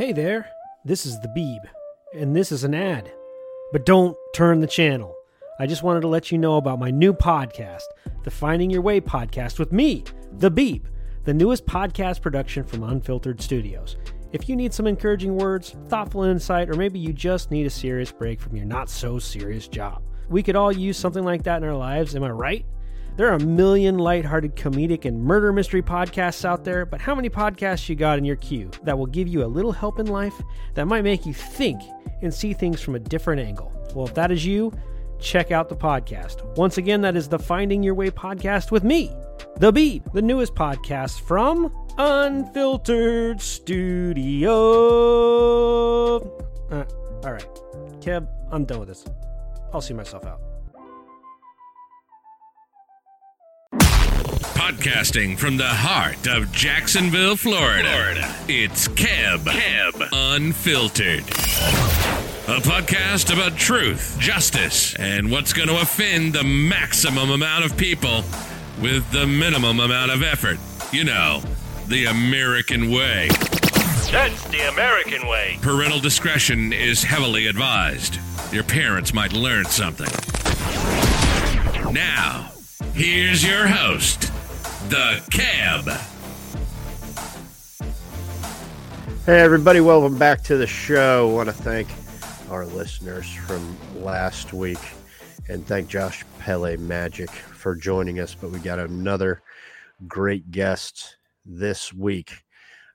Hey there, this is the Beeb, and this is an ad. But don't turn the channel. I just wanted to let you know about my new podcast, the Finding Your Way podcast with me, the Beeb, the newest podcast production from Unfiltered Studios. If you need some encouraging words, thoughtful insight, or maybe you just need a serious break from your not so serious job, we could all use something like that in our lives, am I right? There are a million lighthearted comedic and murder mystery podcasts out there, but how many podcasts you got in your queue that will give you a little help in life that might make you think and see things from a different angle? Well, if that is you, check out the podcast. Once again, that is the Finding Your Way podcast with me, The Beeb, the newest podcast from Unfiltered Studio. Uh, all right, Keb, I'm done with this. I'll see myself out. Podcasting from the heart of Jacksonville, Florida. Florida. It's Keb. Keb. Unfiltered. A podcast about truth, justice, and what's going to offend the maximum amount of people with the minimum amount of effort. You know, the American way. That's the American way. Parental discretion is heavily advised. Your parents might learn something. Now, here's your host, the Cab. Hey, everybody, welcome back to the show. I want to thank our listeners from last week and thank Josh Pele Magic for joining us. But we got another great guest this week.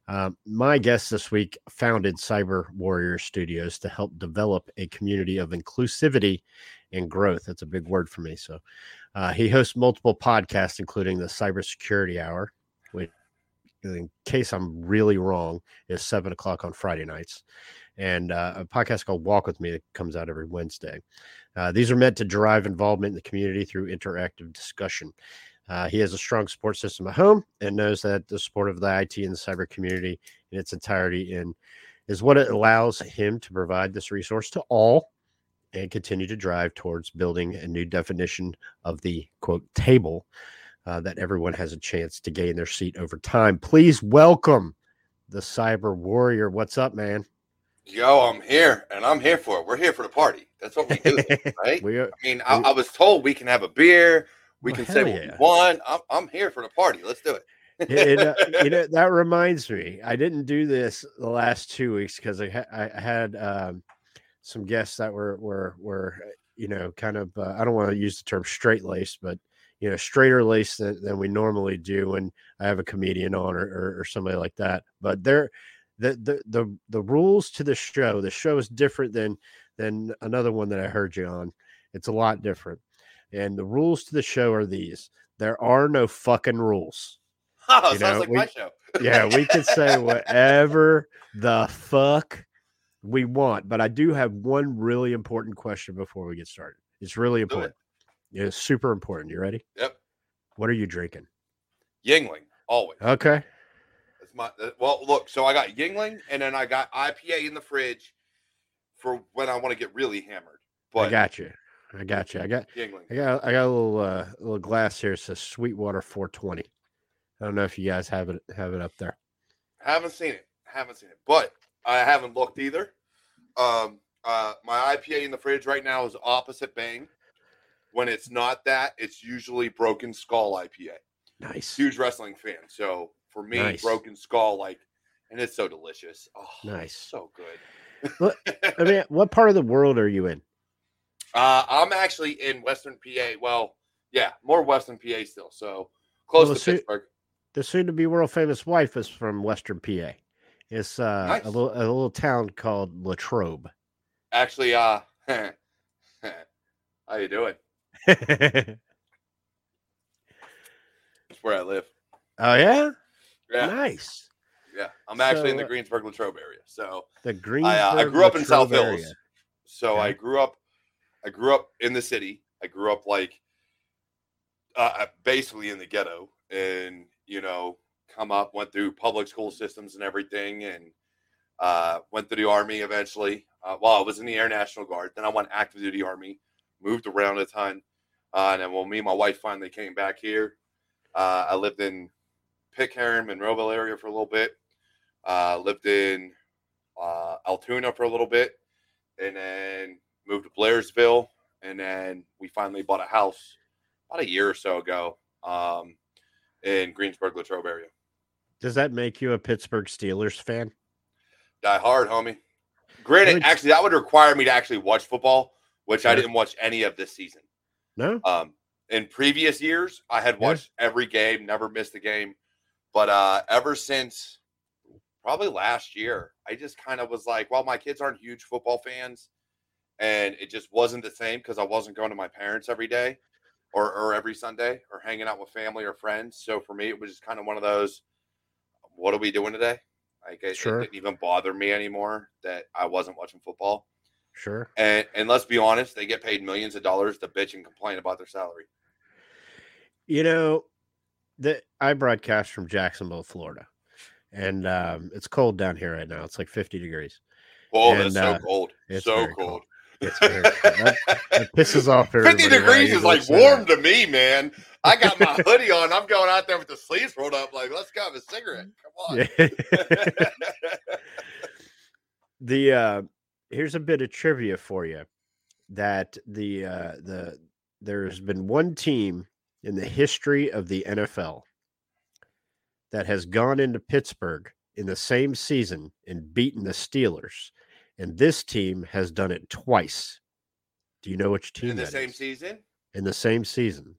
Um, my guest this week founded Cyber Warrior Studios to help develop a community of inclusivity and growth. That's a big word for me. So uh, he hosts multiple podcasts, including the Cybersecurity Hour, which, in case I'm really wrong, is seven o'clock on Friday nights, and uh, a podcast called Walk with Me that comes out every Wednesday. Uh, these are meant to drive involvement in the community through interactive discussion. Uh, he has a strong support system at home and knows that the support of the IT and the cyber community in its entirety in is what it allows him to provide this resource to all and continue to drive towards building a new definition of the quote table uh, that everyone has a chance to gain their seat over time. Please welcome the cyber warrior. What's up, man? Yo, I'm here and I'm here for it. We're here for the party. That's what we do, right? we are, I mean, I, I was told we can have a beer, we Well, can say yeah. we. I'm, I'm here for the party. Let's do it. it, uh, you know that reminds me i didn't do this the last two weeks because I, ha- I had um, some guests that were were were uh, you know kind of uh, i don't want to use the term straight laced but you know straighter laced than, than we normally do when i have a comedian on or, or, or somebody like that. But they're the, the the the rules to the show the show is different than than another one that i heard you on. It's a lot different. And the rules to the show are these. There are no fucking rules. Oh, You sounds know, like we- my show. yeah, we can say whatever the fuck we want, but I do have one really important question before we get started. It's really it. important. It's super important. You ready? Yep. What are you drinking? Yuengling, always. Okay. That's my uh, well. Look, so I got Yuengling, and then I got IPA in the fridge for when I want to get really hammered. But I got you. I got you. I got Yuengling. I got I got a little uh little glass here. It says Sweetwater 420. I don't know if you guys have it have it up there. Haven't seen it. Haven't seen it, but I haven't looked either. Um, uh, my IPA in the fridge right now is opposite Bang. When it's not that, it's usually Broken Skull IPA. Nice. Huge wrestling fan, so for me, Nice. Broken Skull, like, and it's so delicious. Oh, Nice. so good. What- I mean, what part of the world are you in? uh, I'm actually in Western PA. Well, yeah, more Western PA still. So close Well, to so- Pittsburgh. the soon to be world famous wife is from Western PA. It's uh, Nice. a little a little town called Latrobe. Actually, uh, how you doing? That's where I live. Oh yeah, Yeah, nice. yeah. I'm actually in the Greensburg Latrobe area. So The green. I, uh, I grew up in South Hills. So I grew up, I grew up in the city. I grew up like, uh, basically in the ghetto, and you know, come up, went through public school systems and everything, and uh, went through the army eventually. Uh, well, I was in the Air National Guard. Then I went active duty army, moved around a ton, uh, and then when me and my wife finally came back here, uh, I lived in Pitcairn, Monroeville area for a little bit. Uh, lived in uh, Altoona for a little bit, and then moved to Blairsville, and then we finally bought a house about a year or so ago um, in Greensburg, Latrobe area. Does that make you a Pittsburgh Steelers fan? Die hard, homie. Granted, Good. actually, that would require me to actually watch football, which I didn't watch any of this season. No. Um, in previous years, I had Yeah. watched every game, never missed a game. But uh, ever since probably last year, I just kind of was like, well, my kids aren't huge football fans, and it just wasn't the same because I wasn't going to my parents every day or, or every Sunday or hanging out with family or friends. So for me, it was just kind of one of those, what are we doing today? Like it, Sure. it didn't even bother me anymore that I wasn't watching football. Sure. And and let's be honest, they get paid millions of dollars to bitch and complain about their salary. You know, that I broadcast from Jacksonville, Florida, and um, it's cold down here right now. It's like 50 degrees. Oh, And, that's so uh, cold. it's So cold. cold. Very. That, that pisses off 50 everybody. why degrees you is like warm that. to me, man. I got my hoodie on. I'm going out there with the sleeves rolled up, like, let's go have a cigarette. Come on. Yeah. the uh here's a bit of trivia for you that the uh the there's been one team in the history of the NFL that has gone into Pittsburgh in the same season and beaten the Steelers and this team has done it twice. Do you know which team In the same is? season, in the same season?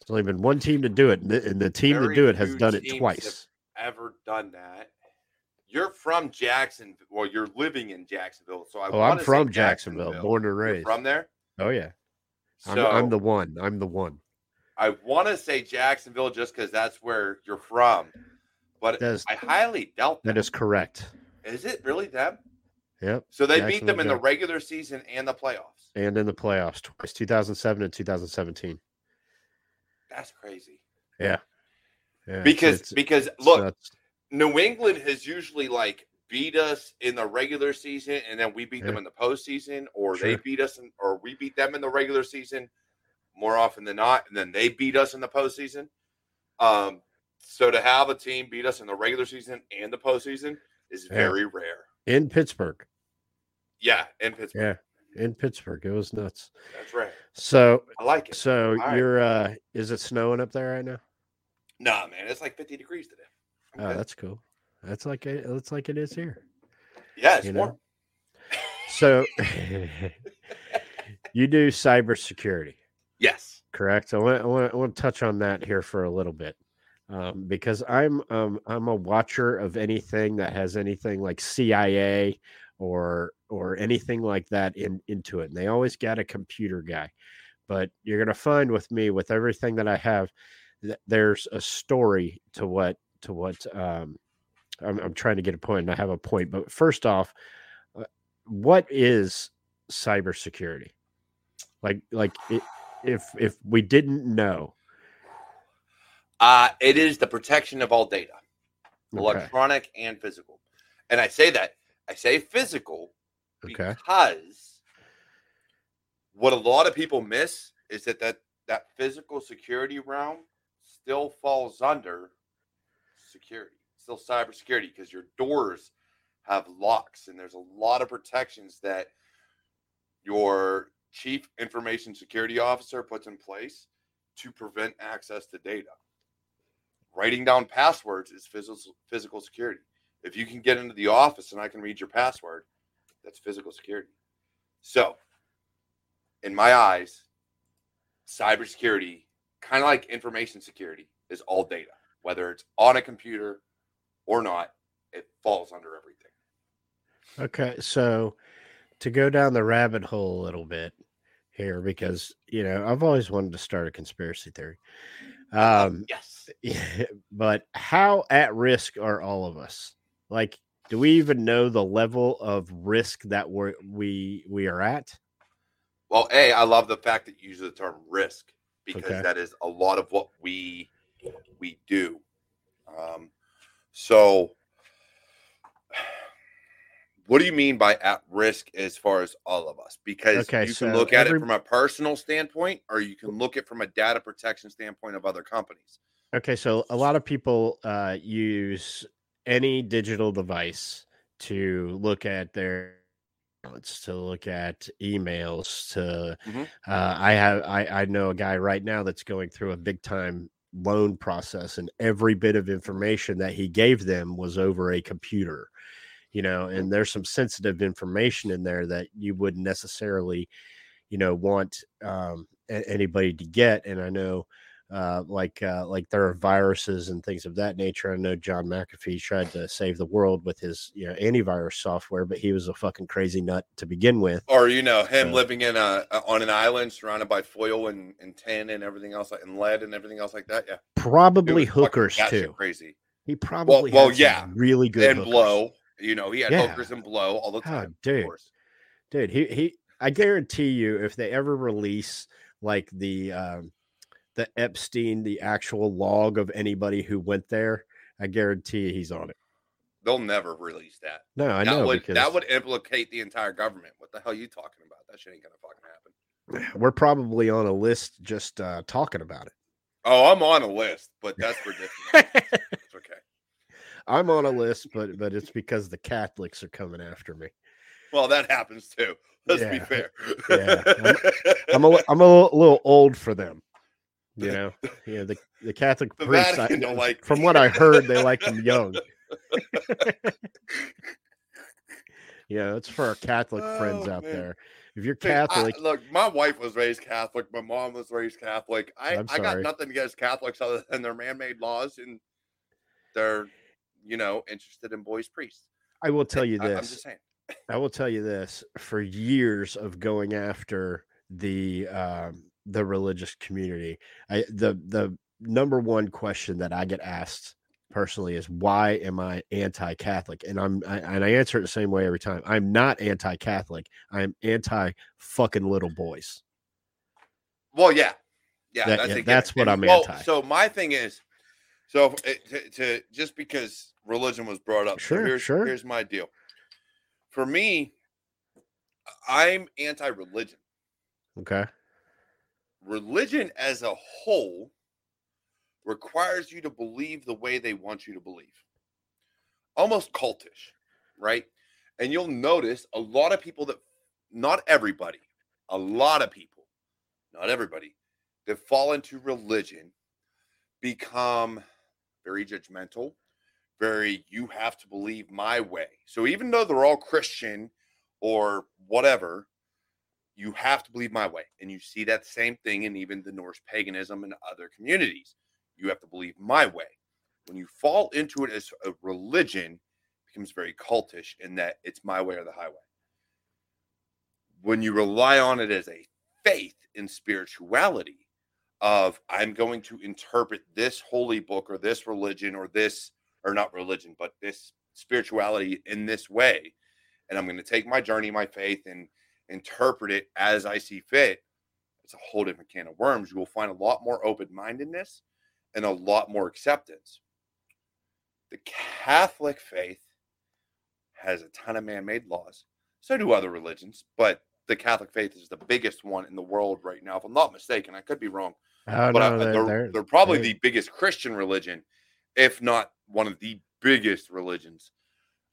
There's only been one team to do it, and the, and the team Very to do it has done it twice. ever done that. You're from Jacksonville. Well, you're living in Jacksonville. So I Oh, I'm from Jacksonville, born and You're raised. from there? Oh yeah, I'm, So I'm the one. I'm the one. I want to say Jacksonville just because that's where you're from. But is, I highly doubt that. that is correct. Is it really them? Yep. So they beat them in the regular season and the playoffs. And in the playoffs twice, 2007 and 2017. That's crazy. Yeah. yeah Because it's- because it's look, nuts. New England has usually like beat us in the regular season and then we beat them in the postseason, or they beat us in, or we beat them in the regular season more often than not, and then they beat us in the postseason. Um, so to have a team beat us in the regular season and the postseason is Yeah. very rare. In Pittsburgh. Yeah, in Pittsburgh. Yeah, in Pittsburgh, it was nuts. That's rare. So, I like it. so right. you're. uh Is it snowing up there right now? Nah, man, it's like 50 degrees today. I'm Oh, good. that's cool. That's like it. That's like it is here. yeah, it's you warm. know? So, you do cybersecurity. Yes. correct. I want, I want I want to touch on that here for a little bit, um, because I'm um, I'm a watcher of anything that has anything like CIA or or anything like that in into it. And they always got a computer guy, but you're gonna find with me with everything that I have, th- there's a story to what to what um, I'm, I'm trying to get a point. And I have a point, but first off, uh, what is cybersecurity? Like like it, if if we didn't know Uh, it is the protection of all data, okay, electronic and physical. And I say that I say physical okay because what a lot of people miss is that that, that physical security realm still falls under security, still cybersecurity, because your doors have locks and there's a lot of protections that your chief information security officer puts in place to prevent access to data. Writing down passwords is physical physical security. If you can get into the office and I can read your password, that's physical security. So, in my eyes, cybersecurity, kind of like information security, is all data. Whether it's on a computer or not, it falls under everything. okay so to go down the rabbit hole a little bit here because you know i've always wanted to start a conspiracy theory um yes. but how at risk are all of us like do we even know the level of risk that we're we we are at Well, A, I love the fact that you use the term risk because Okay. that is a lot of what we we do. Um, so, what do you mean by at risk as far as all of us? Because Okay, you so can look at every- it from a personal standpoint, or you can look at from a data protection standpoint of other companies. Okay, so a lot of people uh, use any digital device to look at their to look at emails to Mhm. uh, i have I, I know a guy right now that's going through a big time loan process and every bit of information that he gave them was over a computer you know and there's some sensitive information in there that you wouldn't necessarily you know want um, a- anybody to get and i know uh, like uh, like there are viruses and things of that nature. I know John McAfee tried to save the world with his you know antivirus software, but he was a fucking crazy nut to begin with. Or you know him So- living in a on an island surrounded by foil and, and tin and everything else like and lead and everything else like that. Yeah, Probably hookers too. Crazy He probably well, some yeah, really good and hookers. blow. You know he had Yeah. hookers and blow all the time. Oh, dude. Of course. dude he he i guarantee you if they ever release like the um the epstein the actual log of anybody who went there i guarantee you he's on it They'll never release that. no i that know would because that would implicate the entire government. What the hell are you talking about? That shit ain't gonna fucking happen. we're probably on a list just uh talking about it Oh, I'm on a list, but that's ridiculous. I'm on a list but but it's because the catholics are coming after me Well, that happens too. Let's be fair. Yeah. i'm a, li- I'm a little, old for them you know yeah the, the catholic The priests I, don't like from what i heard they like them young yeah it's for our catholic friends Oh, out man. there if you're Dude, I- catholic look, my wife was raised Catholic. My mom was raised Catholic. I, I'm got nothing against Catholics other than their man-made laws and they're, you know, interested in boys priests. i will tell you I, I'm this just saying. I will tell you this: for years of going after the um, the religious community, I, the the number one question that I get asked personally is why am I anti-Catholic? And I'm I, and I answer it the same way every time. I'm not anti-Catholic. I'm anti fucking little boys. Well, yeah, yeah, That- that's, yeah, that's what I'm well, anti. So my thing is, so to, to just because religion was brought up, so Sure, here's, sure. Here's my deal. For me, I'm anti-religion. Okay. religion as a whole requires you to believe the way they want you to believe almost cultish right and you'll notice a lot of people that not everybody a lot of people not everybody that fall into religion become very judgmental very you have to believe my way so even though they're all christian or whatever you have to believe my way. And you see that same thing in even the Norse paganism and other communities. You have to believe my way. When you fall into it as a religion, becomes very cultish in that it's my way or the highway. When you rely on it as a faith in spirituality, of I'm going to interpret this holy book or this religion or this, or not religion, but this spirituality in this way. And I'm going to take my journey, my faith, and interpret it as I see fit, it's a whole different can of worms. You will find a lot more open mindedness and a lot more acceptance. The Catholic faith has a ton of man made laws. So do other religions, but the Catholic faith is the biggest one in the world right now. If I'm not mistaken, I could be wrong, Oh but I- no, they're, they're, they're, they're, probably they- the biggest Christian religion, if not one of the biggest religions.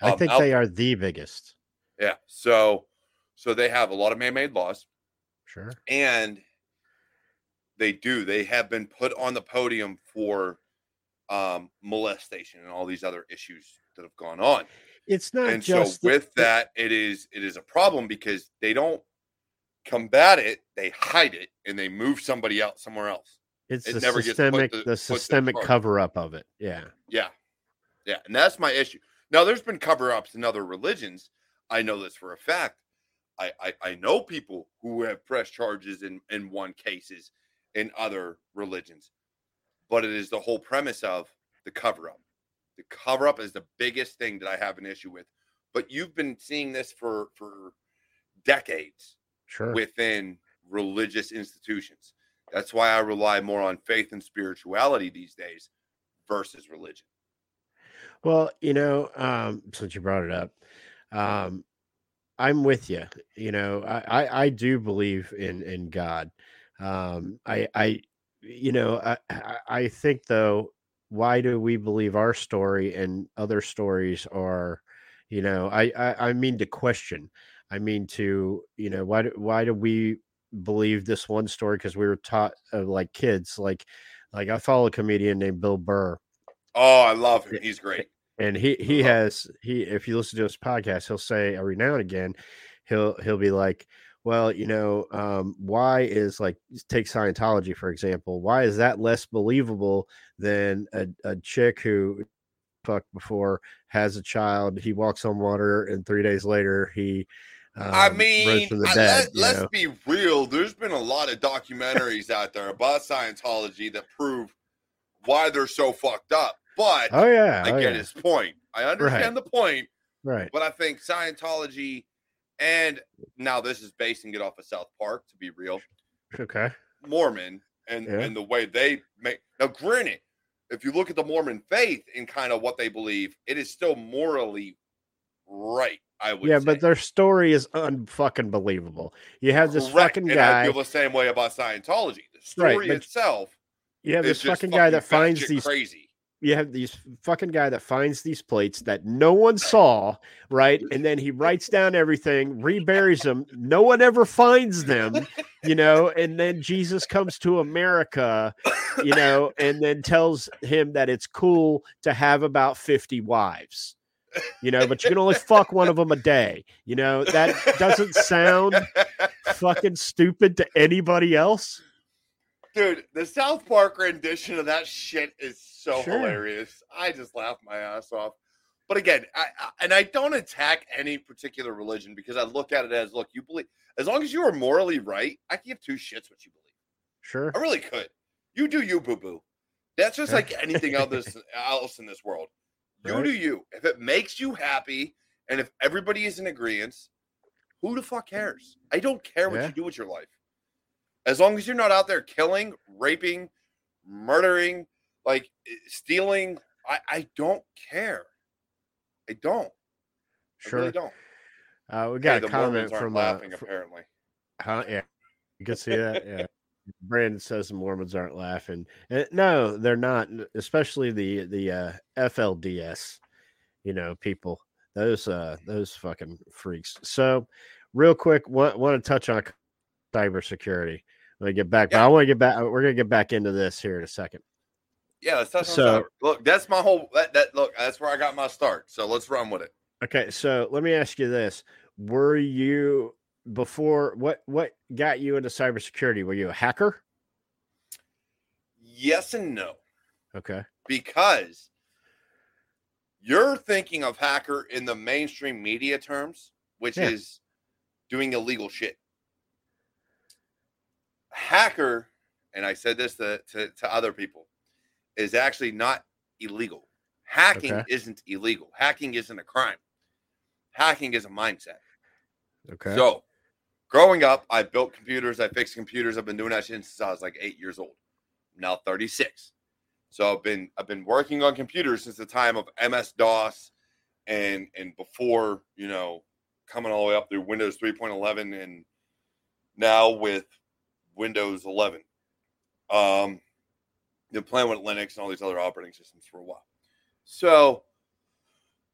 I um, think out they are the biggest. Yeah. So, so they have a lot of man made laws. Sure. and they do they have been put on the podium for um molestation and all these other issues that have gone on It's not and so just the- with the- that it is it is a problem because they don't combat it they hide it and they move somebody else somewhere else It's it the never systemic, to- the to systemic cover up of it. Yeah. yeah yeah and that's my issue. Now there's been cover-ups in other religions. I know this for a fact. I i, I know people who have pressed charges in in one cases in other religions but it is the whole premise of the cover-up. The cover-up is the biggest thing that i have an issue with but you've been seeing this for for decades Sure. within religious institutions. That's why i rely more on faith and spirituality these days versus religion Well, you know, um, since you brought it up, um, I'm with you. You know, I, I, I do believe in in God. Um, I I you know I I think though, why do we believe our story and other stories are, You know, I, I I mean to question. I mean to you know why do, why do we believe this one story because we were taught uh, like kids like like I follow a comedian named Bill Burr Oh, I love him. He's great. and he he Uh-huh. has he if you listen to his podcast he'll say every now and again he'll he'll be like well you know um why is like take scientology for example why is that less believable than a, a chick who fucked before has a child he walks on water and three days later he um, I mean, I- let, us be real. There's been a lot of documentaries out there about Scientology that prove why they're so fucked up. But oh yeah I oh, get yeah. his point. I understand the point, right but I think Scientology and now this is basing it off of South Park to be real. okay Mormon and Yeah. and the way they make now granted if you look at the mormon faith and kind of what they believe it is still morally right i would yeah say. but their story is unfucking believable you have this Correct, fucking and i guy feel the same way about scientology the story but itself you have this just fucking guy that finds these crazy you have these fucking guy that finds these plates that no one saw, right? And then he writes down everything, reburies them. No one ever finds them, you know. And then Jesus comes to America, you know, and then tells him that it's cool to have about 50 wives, you know, but you can only fuck one of them a day, you know. That doesn't sound fucking stupid to anybody else. Dude the south park rendition of that shit is so Sure. hilarious i just laugh my ass off but again I, I and i don't attack any particular religion because i look at it as look you believe as long as you are morally right i can give two shits what you believe Sure. I really could. You do you, boo boo. That's just like anything else, else in this world. You Right. do you. If it makes you happy and if everybody is in agreement, who the fuck cares? I don't care what Yeah. you do with your life. As long as you're not out there killing, raping, murdering, like eh, stealing, I, I don't care. I don't. I Sure. really don't. Uh, we got the a comment from uh, laughing, apparently. Huh? Yeah. You can see that. Yeah. Brandon says the Mormons aren't laughing. Uh, no, they're not. Especially the the uh, FLDS, you know, people. Those uh those fucking freaks. So, real quick, want want to touch on cybersecurity. Let me get back. But I want to get back. We're gonna get back into this here in a second. Yeah, let's touch So-. Look, that's my whole that, that look, that's where I got my start. So let's run with it. Okay, so let me ask you this: Were you before what what got you into cybersecurity? Were you a hacker? Yes and no. Okay. because you're thinking of hacker in the mainstream media terms, which Yeah. is doing illegal shit. Hacker, and I said this to, to, to other people, is actually not illegal. Hacking Okay. isn't illegal. Hacking isn't a crime. Hacking is a mindset. Okay. So, growing up, I built computers, I fixed computers. I've been doing that since I was like eight years old. I'm now 36. So I've been I've been working on computers since the time of MS DOS and and before, you know, coming all the way up through Windows 3.11 and now with Windows 11. Um been playing with Linux and all these other operating systems for a while. So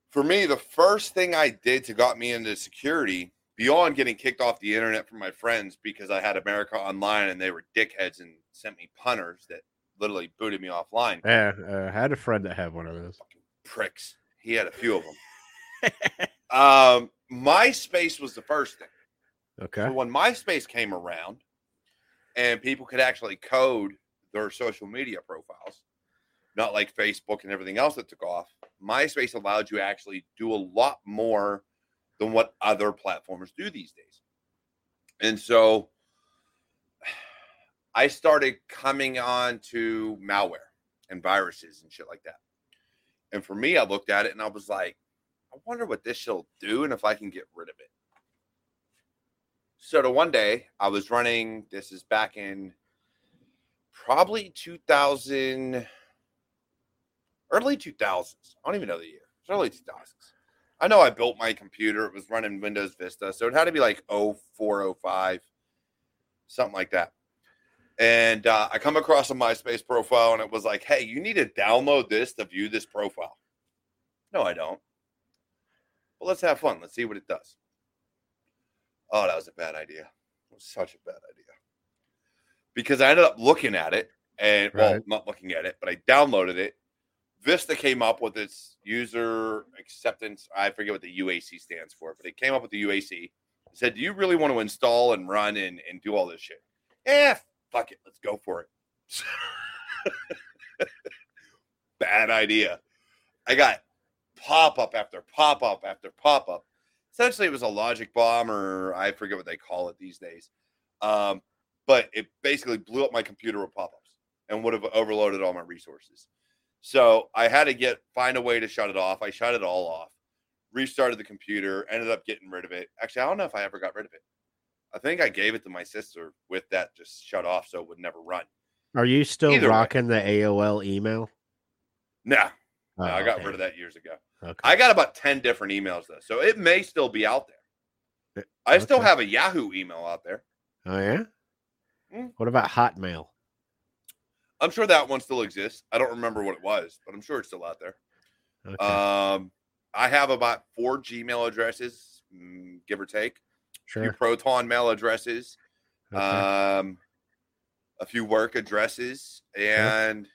for me, the first thing I did to got me into security, beyond getting kicked off the internet from my friends because I had America Online and they were dickheads and sent me punters that literally booted me offline. Yeah, uh, I had a friend that had one of those. Pricks. He had a few of them. um, MySpace was the first thing. Okay. So when MySpace came around and people could actually code their social media profiles, not like Facebook and everything else that took off, MySpace allowed you to actually do a lot more than what other platforms do these days. And so I started coming on to malware and viruses and shit like that. And for me, I looked at it and I was like, I wonder what this shit'll do and if I can get rid of it. So to one day, I was running. This is back in probably 2000, early 2000s. I don't even know the year. It's early 2000s. I know I built my computer. It was running Windows Vista, so it had to be like 0405, something like that. And uh, I come across a MySpace profile, and it was like, "Hey, you need to download this to view this profile." No, I don't. Well, let's have fun. Let's see what it does. Oh, that was a bad idea. It was such a bad idea. Because I ended up looking at it and, well, not looking at it, but I downloaded it. Vista came up with its user acceptance. I forget what the UAC stands for, but it came up with the UAC. Said, Do you really want to install and run and, and do all this shit? Yeah, fuck it. Let's go for it. Bad idea. I got pop up after pop up after pop up. Essentially, it was a logic bomb, or I forget what they call it these days. Um, but it basically blew up my computer with pop ups and would have overloaded all my resources. So I had to get find a way to shut it off. I shut it all off, restarted the computer, ended up getting rid of it. Actually, I don't know if I ever got rid of it. I think I gave it to my sister with that just shut off so it would never run. Are you still Either way. rocking the AOL email? Nah, Oh, no, I got rid of that years ago. Okay. I got about 10 different emails though. So it may still be out there. I still have a Yahoo email out there. oh yeah. Mm. What about Hotmail? I'm sure that one still exists. I don't remember what it was, but I'm sure it's still out there. Okay. Um, I have about four Gmail addresses, mm, give or take, Sure. a few. Proton mail addresses, Okay. um, a few work addresses, and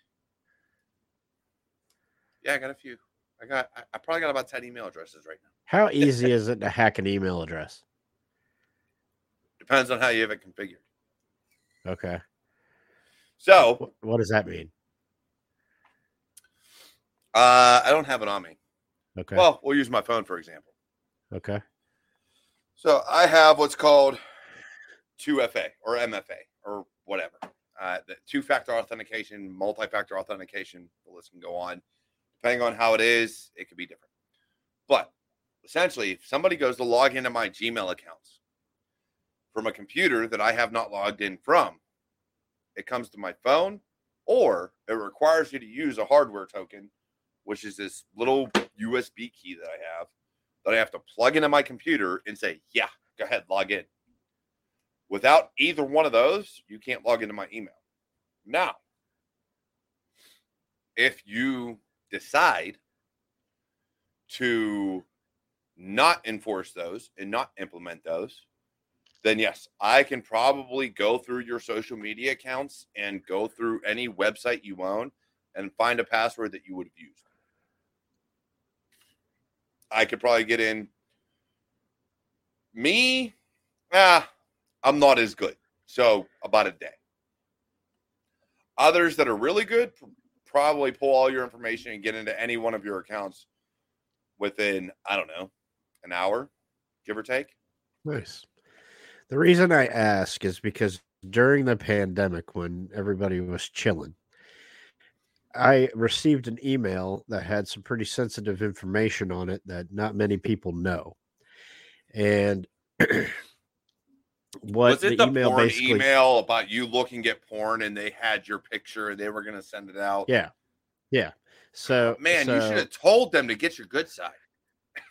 yeah, I got a few. I got, I, I probably got about 10 email addresses right now. How easy is it to hack an email address? Depends on how you have it configured. Okay. So, What, what does that mean? uh, I don't have it on me. Okay. Well, we'll use my phone for example. okay. So I have what's called 2FA or MFA or whatever. Uh, the two-factor authentication, multi-factor authentication. The list can go on. Depending on how it is, it could be different. But essentially, if somebody goes to log into my Gmail accounts from a computer that I have not logged in from, it comes to my phone, or it requires you to use a hardware token, which is this little USB key that I have that I have to plug into my computer and say, yeah, go ahead, log in. Without either one of those, you can't log into my email. Now, if you decide to not enforce those and not implement those, then yes, I can probably go through your social media accounts and go through any website you own and find a password that you would have used. I could probably get in. Me, ah, I'm not as good. So about a day. Others that are really good probably pull all your information and get into any one of your accounts within, I don't know, an hour, give or take. Nice. The reason I ask is because during the pandemic, when everybody was chilling, I received an email that had some pretty sensitive information on it that not many people know. And what Was it the the, email porn basically email about you looking at porn and they had your picture and they were going to send it out? Yeah. Yeah. So Man, you should have told them to get your good side.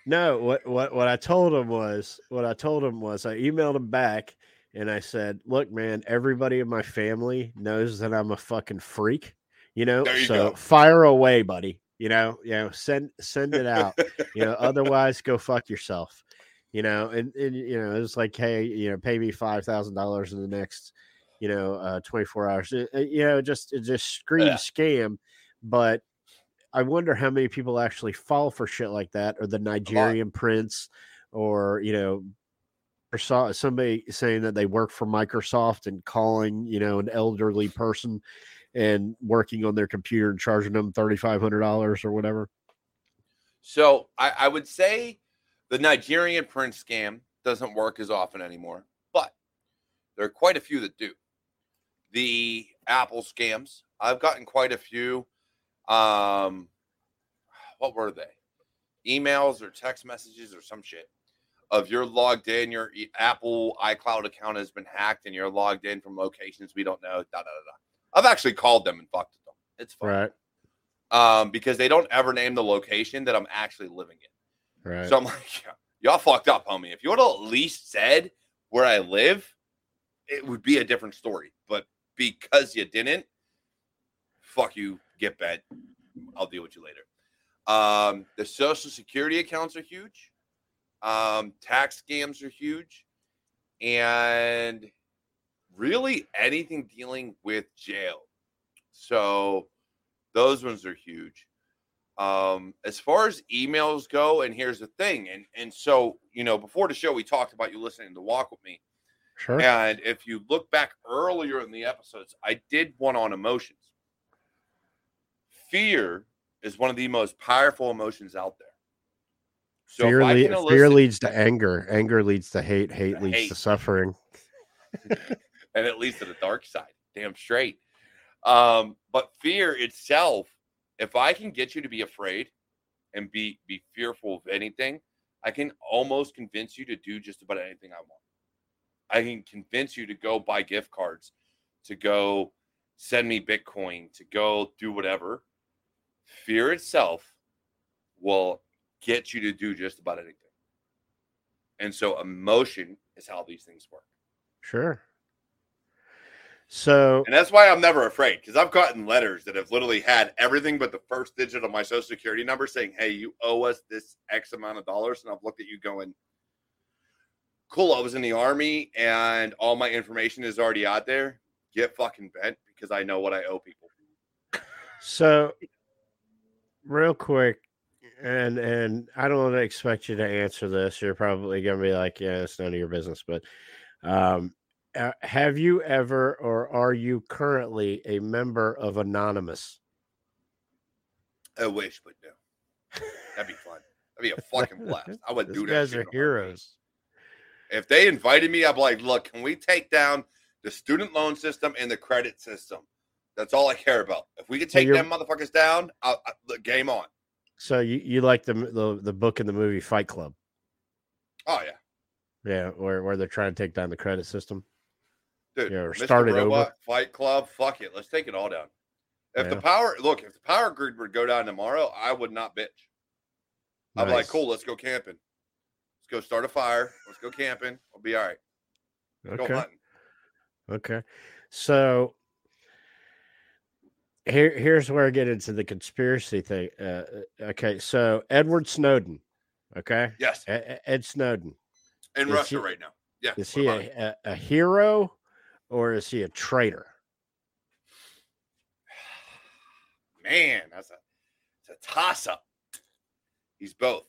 No, what what what I told him was what I told him was I emailed him back and I said, "Look, man, everybody in my family knows that I'm a fucking freak, you know. You so go. fire away, buddy. You know, you know, send send it out. you know, otherwise go fuck yourself. You know, and, and you know, it's like, hey, you know, pay me five thousand dollars in the next, you know, uh, twenty four hours. Uh, uh, you know, just it just screams Yeah. scam, but I wonder how many people actually fall for shit like that, or the Nigerian prince, or you know, or saw somebody saying that they work for Microsoft and calling you know an elderly person and working on their computer and charging them thirty five hundred dollars or whatever. So I, I would say the Nigerian prince scam doesn't work as often anymore, but there are quite a few that do. The Apple scams, I've gotten quite a few. Um, what were they? Emails or text messages or some shit of you're logged in, your Apple iCloud account has been hacked, and you're logged in from locations we don't know. Da da da. da. I've actually called them and fucked with them. It's fine. Right. Um, because they don't ever name the location that I'm actually living in. Right. So I'm like, y'all fucked up, homie. If you would have at least said where I live, it would be a different story. But because you didn't, fuck you, get bent. I'll deal with you later. Um, the social security accounts are huge. Um, tax scams are huge, and really anything dealing with jail. So those ones are huge. Um, as far as emails go, and here's the thing, and and so you know, before the show, we talked about you listening to Walk with Me, Sure. and if you look back earlier in the episodes, I did one on emotions. Fear is one of the most powerful emotions out there. So fear, le- fear leads to anger. Anger leads to hate. Hate To leads hate. to suffering. and it leads to the dark side. Damn straight. Um, but fear itself, if I can get you to be afraid and be be fearful of anything, I can almost convince you to do just about anything I want. I can convince you to go buy gift cards, to go send me Bitcoin, to go do whatever. Fear itself will get you to do just about anything. And so emotion is how these things work. Sure. So And that's why I'm never afraid because I've gotten letters that have literally had everything but the first digit of my social security number saying, Hey, you owe us this X amount of dollars. And I've looked at you going, Cool, I was in the army and all my information is already out there. Get fucking bent because I know what I owe people. So, real quick, and and I don't want to expect you to answer this. You're probably going to be like, "Yeah, it's none of your business." But, um, uh, have you ever, or are you currently a member of Anonymous? I wish, but no. That'd be fun. That'd be a fucking blast. I would do that. guys are heroes. If they invited me, I'd be like, look, can we take down the student loan system and the credit system? That's all I care about. If we could take you're- them motherfuckers down, I'll, I, game on. So you you like the the the book and the movie Fight Club? Oh yeah, Yeah, where where they're trying to take down the credit system. Dude. Yeah, or Mr. start it over. Robot, Fight Club, fuck it, let's take it all down. If the power, look, if the power grid would go down tomorrow, I would not bitch. I'd be like, cool, let's go camping. Let's go start a fire. Let's go camping. We'll be all right. Go Okay. Okay. So here here's where I get into the conspiracy thing. Uh, uh, okay, so Edward Snowden. Okay, Yes, E- E- Ed Snowden. in Is Russia he- right now. Yeah. Is he a, a, a hero or is he a traitor? Man, that's a, it's a toss up. He's both.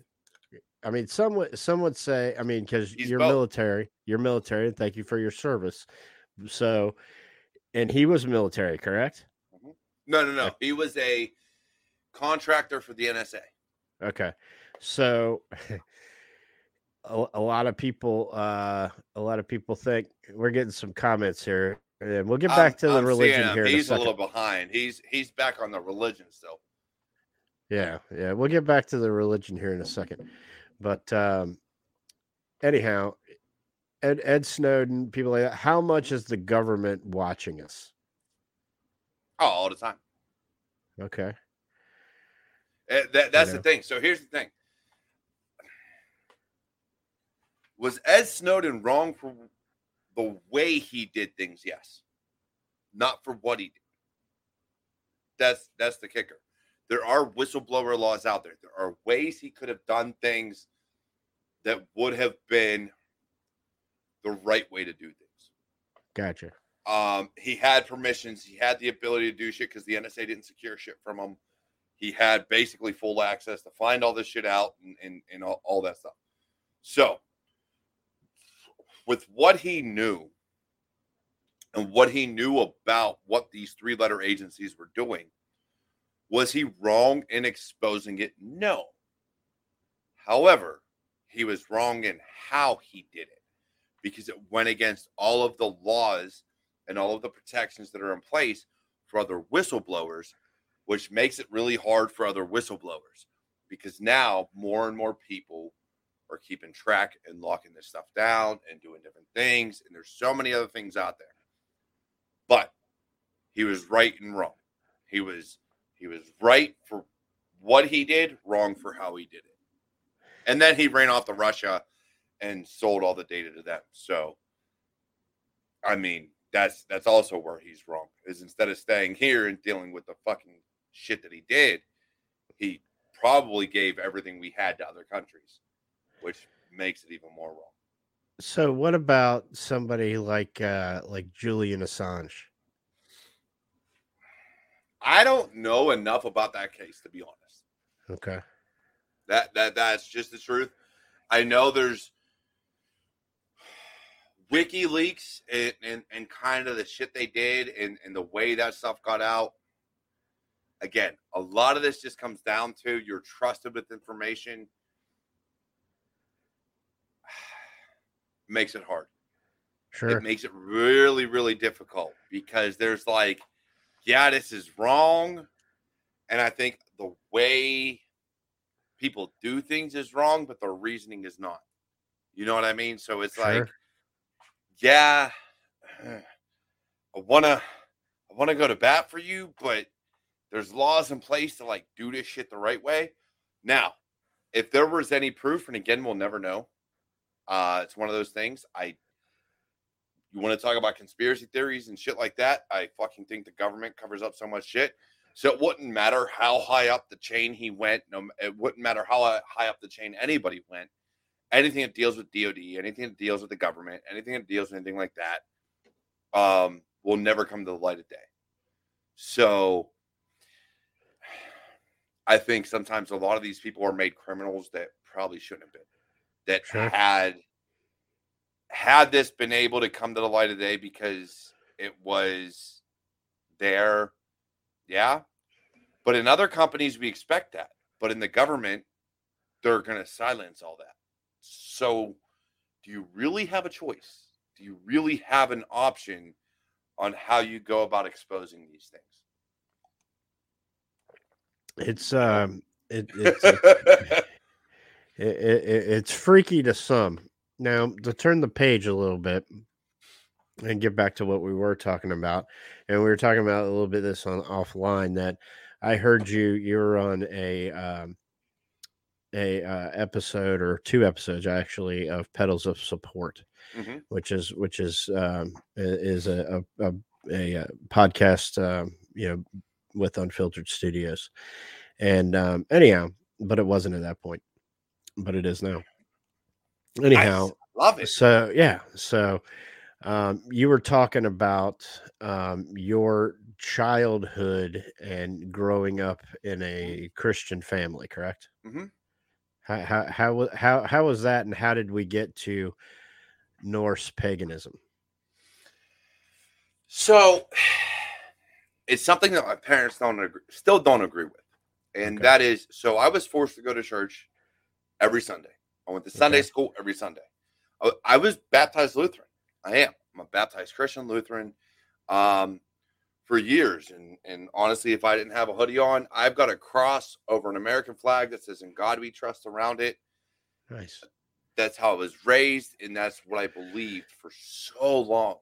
I mean, some would some would say. I mean, because you're both. military, you're military, and thank you for your service. So, and he was military, correct? Mm-hmm. No, no, no. He was a contractor for the NSA. Okay. So a, a lot of people uh a lot of people think we're getting some comments here. And we'll get back I'm- to the I'm religion here. in a He's a, little behind. He's he's back on the religion still. Yeah, yeah. We'll get back to the religion here in a second. But um anyhow, Ed Ed Snowden, people like that, how much is the government watching us? Oh, all the time. Okay. Eh, that, that's the thing. So here's the thing. Was Ed Snowden wrong for the way he did things? Yes. Not for what he did. That's that's the kicker. There are whistleblower laws out there. There are ways he could have done things that would have been the right way to do things. Gotcha. Um, he had permissions. He had the ability to do shit because the NSA didn't secure shit from him. He had basically full access to find all this shit out and, and, and all, all that stuff. So, with what he knew and what he knew about what these three letter agencies were doing, was he wrong in exposing it? No. However, he was wrong in how he did it because it went against all of the laws and all of the protections that are in place for other whistleblowers, which makes it really hard for other whistleblowers because now more and more people are keeping track and locking this stuff down and doing different things. And there's so many other things out there. But he was right and wrong. He was he was right for what he did, wrong for how he did it. And then he ran off to Russia and sold all the data to them. So I mean, that's that's also where he's wrong. Is instead of staying here and dealing with the fucking shit that he did, he probably gave everything we had to other countries. Which makes it even more wrong. So what about somebody like uh like Julian Assange? I don't know enough about that case to be honest. Okay. That that that's just the truth. I know there's WikiLeaks and, and, and kind of the shit they did and, and the way that stuff got out. Again, a lot of this just comes down to you're trusted with information. Makes it hard. Sure. It makes it really, really difficult because there's like, yeah, this is wrong. And I think the way people do things is wrong, but their reasoning is not. You know what I mean? So it's like, yeah, I wanna I wanna go to bat for you, but there's laws in place to like do this shit the right way. Now, if there was any proof, and again, we'll never know. Uh, it's one of those things. I you want to talk about conspiracy theories and shit like that? I fucking think the government covers up so much shit. So it wouldn't matter how high up the chain he went. No, it wouldn't matter how high up the chain anybody went. Anything that deals with DoD, anything that deals with the government, anything that deals with anything like that, um, will never come to the light of day. So I think sometimes a lot of these people are made criminals that probably shouldn't have been. That Sure. had had this been able to come to the light of day because it was there, yeah. But in other companies, we expect that. But in the government, they're going to silence all that. So, do you really have a choice? Do you really have an option on how you go about exposing these things? It's um it, it's it, it, it, it's freaky to some. Now to turn the page a little bit and get back to what we were talking about, and we were talking about a little bit of this on offline that I heard you you were on a um, a uh, episode or two episodes actually of Pedals of Support, Mhm. which is which is um, is a a, a, a, uh podcast um, you know with Unfiltered Studios, and um, anyhow, but it wasn't at that point, but it is now. Anyhow, Nice. Love it. so yeah, so um, you were talking about um, your childhood and growing up in a Christian family, correct? Mm-hmm. How how how how how was that, and how did we get to Norse paganism? So it's something that my parents don't agree, still don't agree with. And Okay. that is so I was forced to go to church every Sunday. I went to Sunday Okay. school every Sunday. I, I was baptized Lutheran. I am. I'm a baptized Christian Lutheran um, for years. And, and honestly, if I didn't have a hoodie on, I've got a cross over an American flag that says, In God we trust around it. Nice. That's how I was raised, and that's what I believed for so long.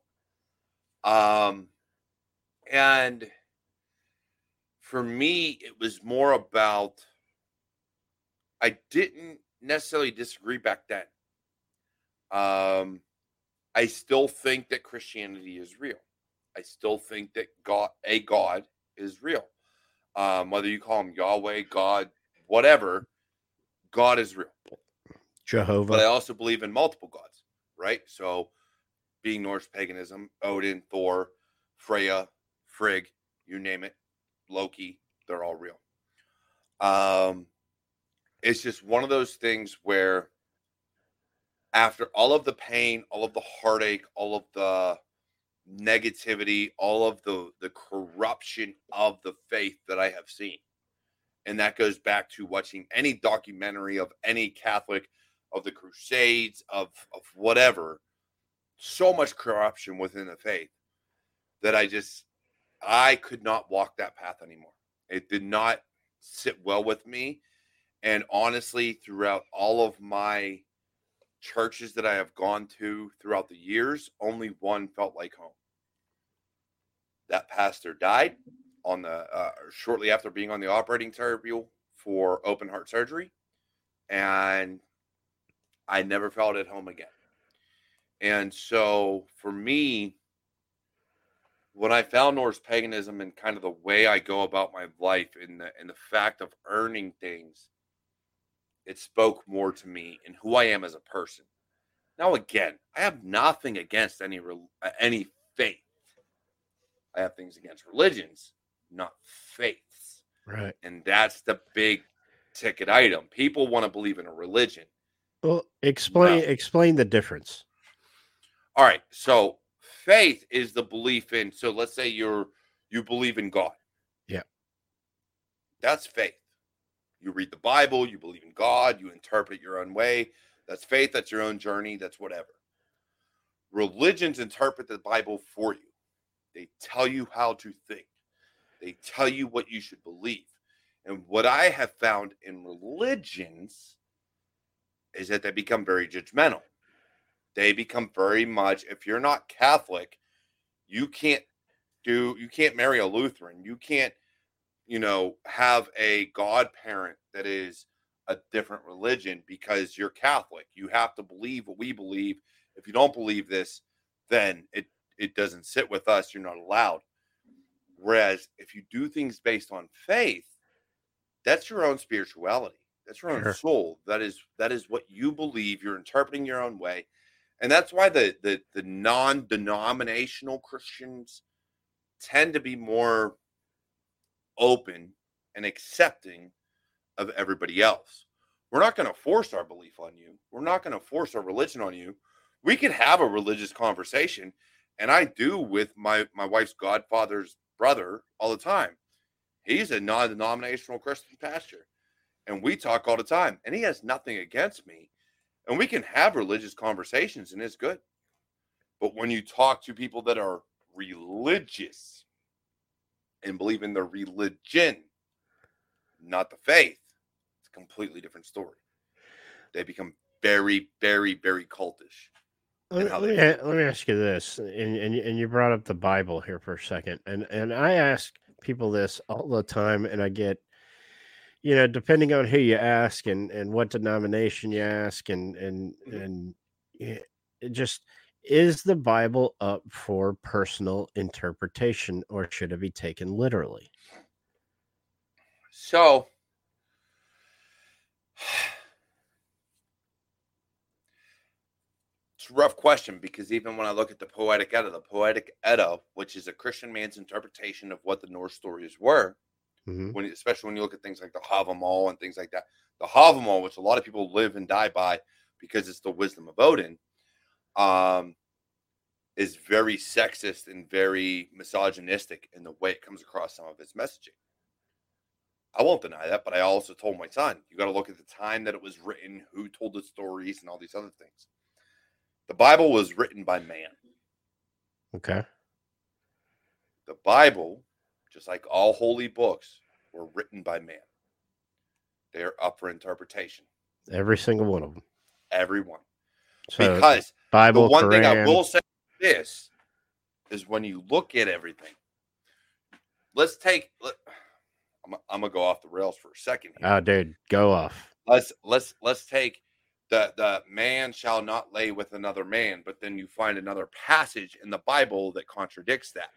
Um, and for me, it was more about I didn't necessarily disagree back then. Um, I still think that Christianity is real. I still think that God, a God, is real. Um, whether you call him Yahweh, God, whatever, God is real Jehovah. but I also believe in multiple gods, right? So, being Norse paganism, Odin, Thor, Freya, Frigg, you name it, Loki, they're all real. Um, it's just one of those things where, after all of the pain, all of the heartache, all of the negativity, all of the the corruption of the faith that I have seen, and that goes back to watching any documentary of any Catholic of the crusades of of whatever so much corruption within the faith that i just i could not walk that path anymore. It did not sit well with me and honestly throughout all of my churches that i have gone to throughout the years only one felt like home that pastor died on the uh, shortly after being on the operating table for open heart surgery and I never felt at home again. And so for me, when I found Norse paganism and kind of the way I go about my life and the and the fact of earning things, it spoke more to me and who I am as a person. Now, again, I have nothing against any uh, any faith. I have things against religions, not faiths, Right. and that's the big ticket item. People want to believe in a religion. Well, explain No. explain the difference. All right, so faith is the belief in. So let's say you're you believe in God. Yeah. That's faith. You read the Bible, you believe in God, you interpret it your own way. That's faith, that's your own journey, that's whatever. Religions interpret the Bible for you. They tell you how to think. They tell you what you should believe. And what I have found in religions is that they become very judgmental. They become very much if you're not Catholic, you can't do you can't marry a Lutheran. You can't, you know, have a godparent that is a different religion because you're Catholic. You have to believe what we believe. If you don't believe this, then it it doesn't sit with us. You're not allowed. Whereas if you do things based on faith, that's your own spirituality. That's your own Sure. soul. That is that is what you believe. You're interpreting your own way. And that's why the the the non-denominational Christians tend to be more open and accepting of everybody else. We're not going to force our belief on you. We're not going to force our religion on you. We can have a religious conversation, and I do with my my wife's godfather's brother all the time. He's a non-denominational Christian pastor, and we talk all the time. And he has nothing against me, and we can have religious conversations, and it's good. But when you talk to people that are religious and believe in the religion, not the faith, it's a completely different story. They become very, very, very cultish. Let, me, let me ask you this, and, and and you brought up the Bible here for a second, and and I ask people this all the time, and I get, you know, depending on who you ask and and what denomination you ask, and and Mhm. and it just is the Bible up for personal interpretation, or should it be taken literally? So, it's a rough question because even when I look at the Poetic Edda, the Poetic Edda, which is a Christian man's interpretation of what the Norse stories were, Mhm. when especially when you look at things like the Havamal and things like that, the Havamal, which a lot of people live and die by because it's the wisdom of Odin, um, is very sexist and very misogynistic in the way it comes across some of its messaging. I won't deny that, but I also told my son, you got to look at the time that it was written, who told the stories, and all these other things. The Bible was written by man. Okay, The Bible, just like all holy books, were written by man. They are up for interpretation, every single one of them. everyone. So because Bible, the one thing I will say this is when you look at everything, let's take. Let, I'm, I'm gonna go off the rails for a second here. Oh, dude, go off. let's let's let's take the the man shall not lay with another man, but then you find another passage in the Bible that contradicts that.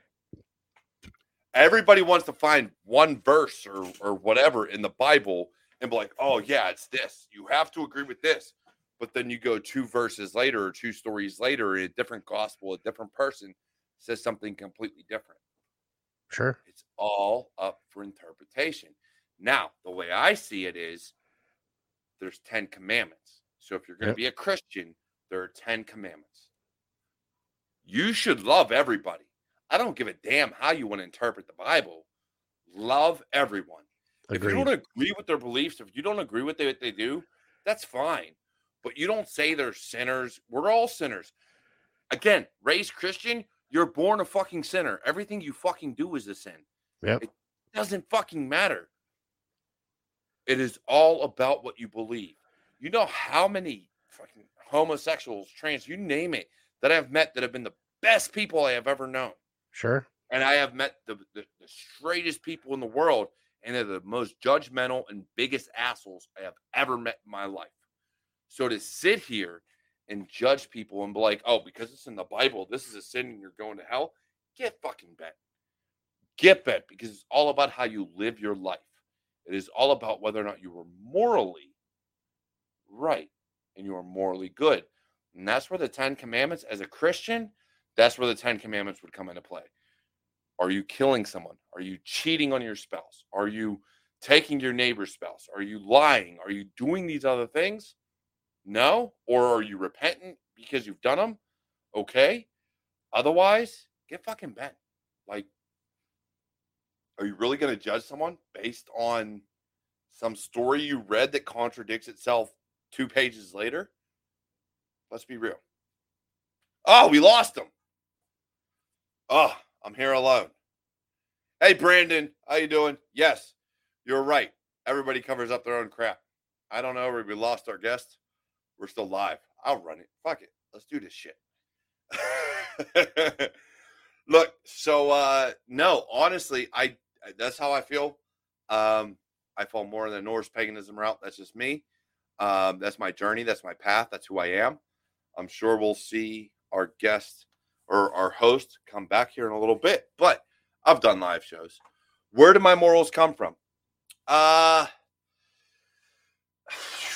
Everybody wants to find one verse or or whatever in the Bible and be like, "Oh yeah, it's this. You have to agree with this." But then you go two verses later or two stories later, in a different gospel, a different person says something completely different. Sure. It's all up for interpretation. Now, the way I see it is there's 10 commandments. So if you're going to Yep. be a Christian, there are 10 commandments. You should love everybody. I don't give a damn how you want to interpret the Bible. Love everyone. If you don't agree with their beliefs, if you don't agree with what they do, that's fine. But you don't say they're sinners. We're all sinners. Again, raised Christian, you're born a fucking sinner. Everything you fucking do is a sin. Yep. It doesn't fucking matter. It is all about what you believe. You know how many fucking homosexuals, trans, you name it, that I've met that have been the best people I have ever known Sure. and I have met the, the, the straightest people in the world, and they're the most judgmental and biggest assholes I have ever met in my life. So to sit here and judge people and be like, oh, because it's in the Bible, this is a sin and you're going to hell, get fucking bent. Get bent because it's all about how you live your life. It is all about whether or not you were morally right and you are morally good. And that's where the 10 commandments as a Christian, that's where the 10 commandments would come into play. Are you killing someone? Are you cheating on your spouse? Are you taking your neighbor's spouse? Are you lying? Are you doing these other things? No. Or are you repentant because you've done them? Okay. Otherwise, get fucking bent. Like, are you really going to judge someone based on some story you read that contradicts itself two pages later? Let's be real. Oh, we lost him. Oh, I'm here alone. Hey, Brandon, how you doing? Yes, you're right. Everybody covers up their own crap. I don't know. We lost our guest. We're still live. I'll run it. Fuck it. Let's do this shit. Look, so uh no, honestly, I that's how I feel. Um I fall more in the Norse paganism route. That's just me. Um, that's my journey. That's my path. That's who I am. I'm sure we'll see our guest or our host come back here in a little bit. But I've done live shows. Where do my morals come from? Uh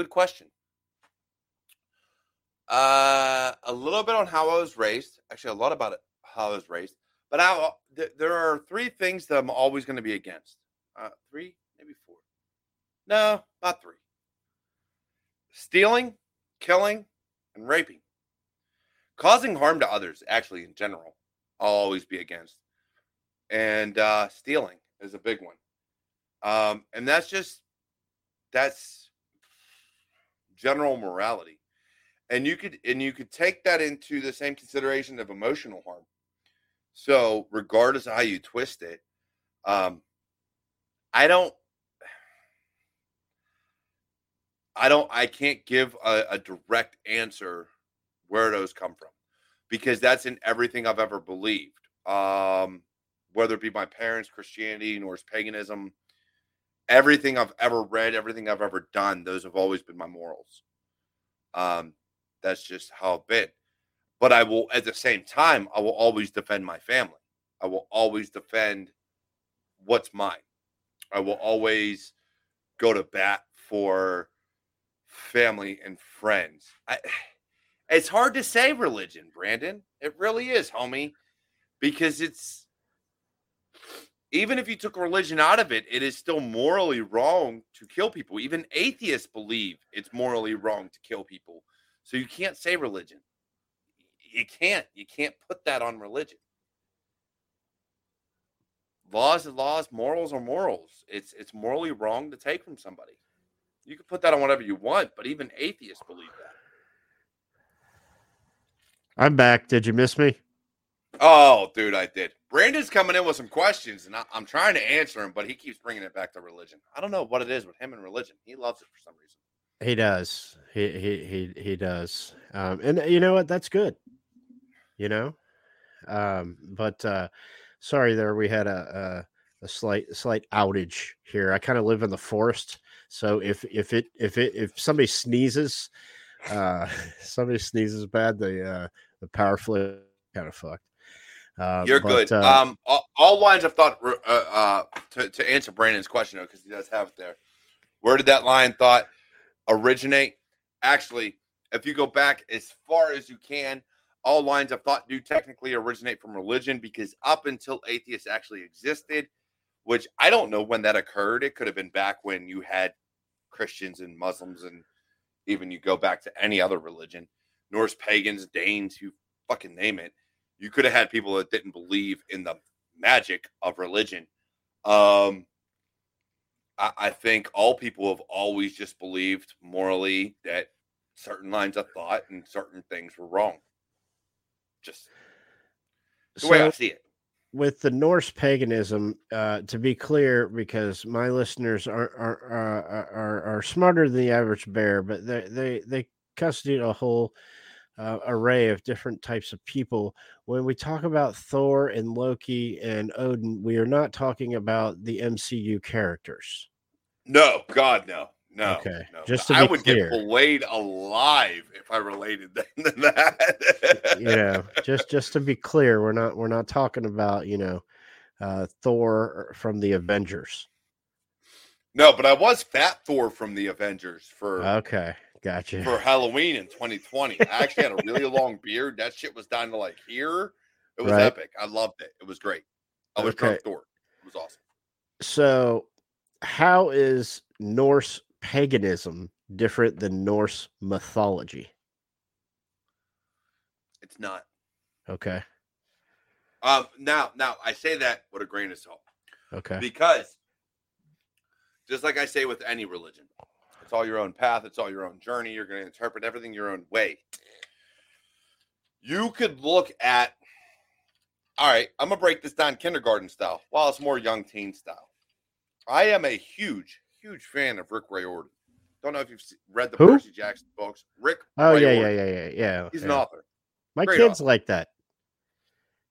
good question. Uh, a little bit on how I was raised. Actually, a lot about it, how I was raised. But I, th- there are three things that I'm always going to be against. Uh, three, maybe four. No, not three. Stealing, killing, and raping. Causing harm to others, actually, in general, I'll always be against. And uh, stealing is a big one. Um, and that's just, that's general morality. And you could and you could take that into the same consideration of emotional harm. So regardless of how you twist it um i don't i don't i can't give a, a direct answer where those come from because that's in everything i've ever believed. Um whether it be my parents christianity norse paganism everything i've ever read everything i've ever done those have always been my morals um that's just how I've been. But I will, at the same time, I will always defend my family. I will always defend what's mine. I will always go to bat for family and friends. I, it's hard to say religion, Brandon. It really is, homie, because it's even if you took religion out of it, it is still morally wrong to kill people. Even atheists believe it's morally wrong to kill people. So you can't say religion. You can't. You can't put that on religion. Laws are laws, morals are morals. It's it's morally wrong to take from somebody. You can put that on whatever you want, but even atheists believe that. I'm back. Did you miss me? Oh, dude, I did. Brandon's coming in with some questions, and I, am trying to answer him, but he keeps bringing it back to religion. I don't know what it is with him and religion. He loves it for some reason. He does. He he he he does. Um, and you know what? That's good. You know, um, but uh, sorry, there we had a a, a slight slight outage here. I kind of live in the forest, so if if it if it if somebody sneezes, uh, somebody sneezes bad, the uh, the power flow kind of fucked. Uh, You're but, good. Uh, um, all, all, lines of thought uh, uh, to, to answer Brandon's question because he does have it there. Where did that line thought originate? Actually, if you go back as far as you can, all lines of thought do technically originate from religion because up until atheists actually existed, which I don't know when that occurred. It could have been back when you had Christians and Muslims, and even you go back to any other religion, Norse pagans, Danes, you fucking name it. You could have had people that didn't believe in the magic of religion. Um, I, I think all people have always just believed morally that certain lines of thought and certain things were wrong. Just the so, way I see it. With the Norse paganism, uh, to be clear, because my listeners are are, are are are smarter than the average bear, but they they they constitute a whole uh, array of different types of people. When we talk about Thor and Loki and Odin, we are not talking about the MCU characters. No, God, no. No. Okay. No. Just to I would clear. get flayed alive if I related them to that. you know, just just to be clear, we're not we're not talking about, you know, uh Thor from the Avengers. No, but I was Fat Thor from the Avengers for Okay, gotcha. for Halloween in 2020. I actually had a really long beard. That shit was down to like here. It was Right. epic. I loved it. It was great. I was Okay. drunk. It was awesome. So, how is Norse paganism different than Norse mythology? It's not. Okay, Um, now, now I say that with a grain of salt okay, because, just like I say with any religion, it's all your own path. It's all your own journey. You're going to interpret everything your own way. You could look at. All right, I'm gonna break this down kindergarten style. While it's more young teen style. I am a huge, huge fan of Rick Riordan. Don't know if you've read the Who? Percy Jackson books. Rick. Oh Ray yeah, yeah, yeah, yeah, yeah. He's yeah. an author. My great kids author. like that.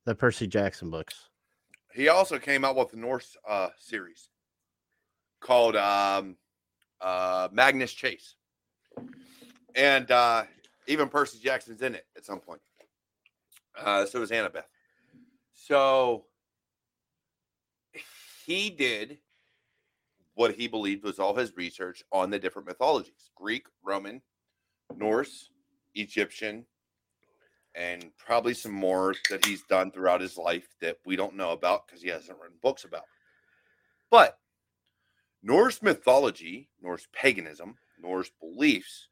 The Percy Jackson books. He also came out with the Norse uh, series called um, uh, Magnus Chase, and uh, even Percy Jackson's in it at some point. Uh, so is Annabeth. So he did what he believed was all his research on the different mythologies: Greek, Roman, Norse, Egyptian, and probably some more that he's done throughout his life that we don't know about because he hasn't written books about. But Norse mythology, Norse paganism, Norse beliefs,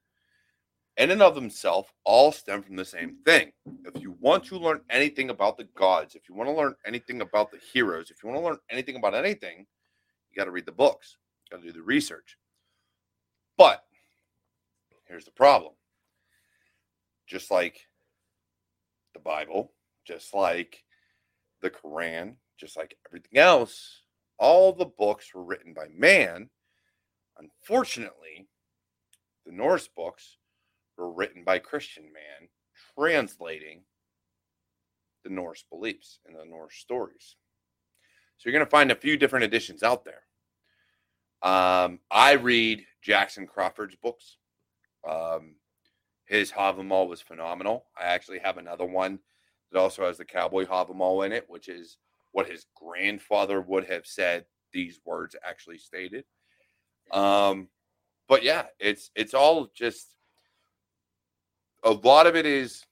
in and of themselves, all stem from the same thing. If you want to learn anything about the gods, if you want to learn anything about the heroes, if you want to learn anything about anything, you got to read the books, you got to do the research. But here's the problem just like the Bible, just like the Quran, just like everything else, all the books were written by man. Unfortunately, the Norse books were written by Christian man, translating the Norse beliefs and the Norse stories. So you're going to find a few different editions out there. Um, I read Jackson Crawford's books. Um, his Havamal was phenomenal. I actually have another one that also has the cowboy Havamal in it, which is what his grandfather would have said these words actually stated. Um, but yeah, it's it's all just a lot of it is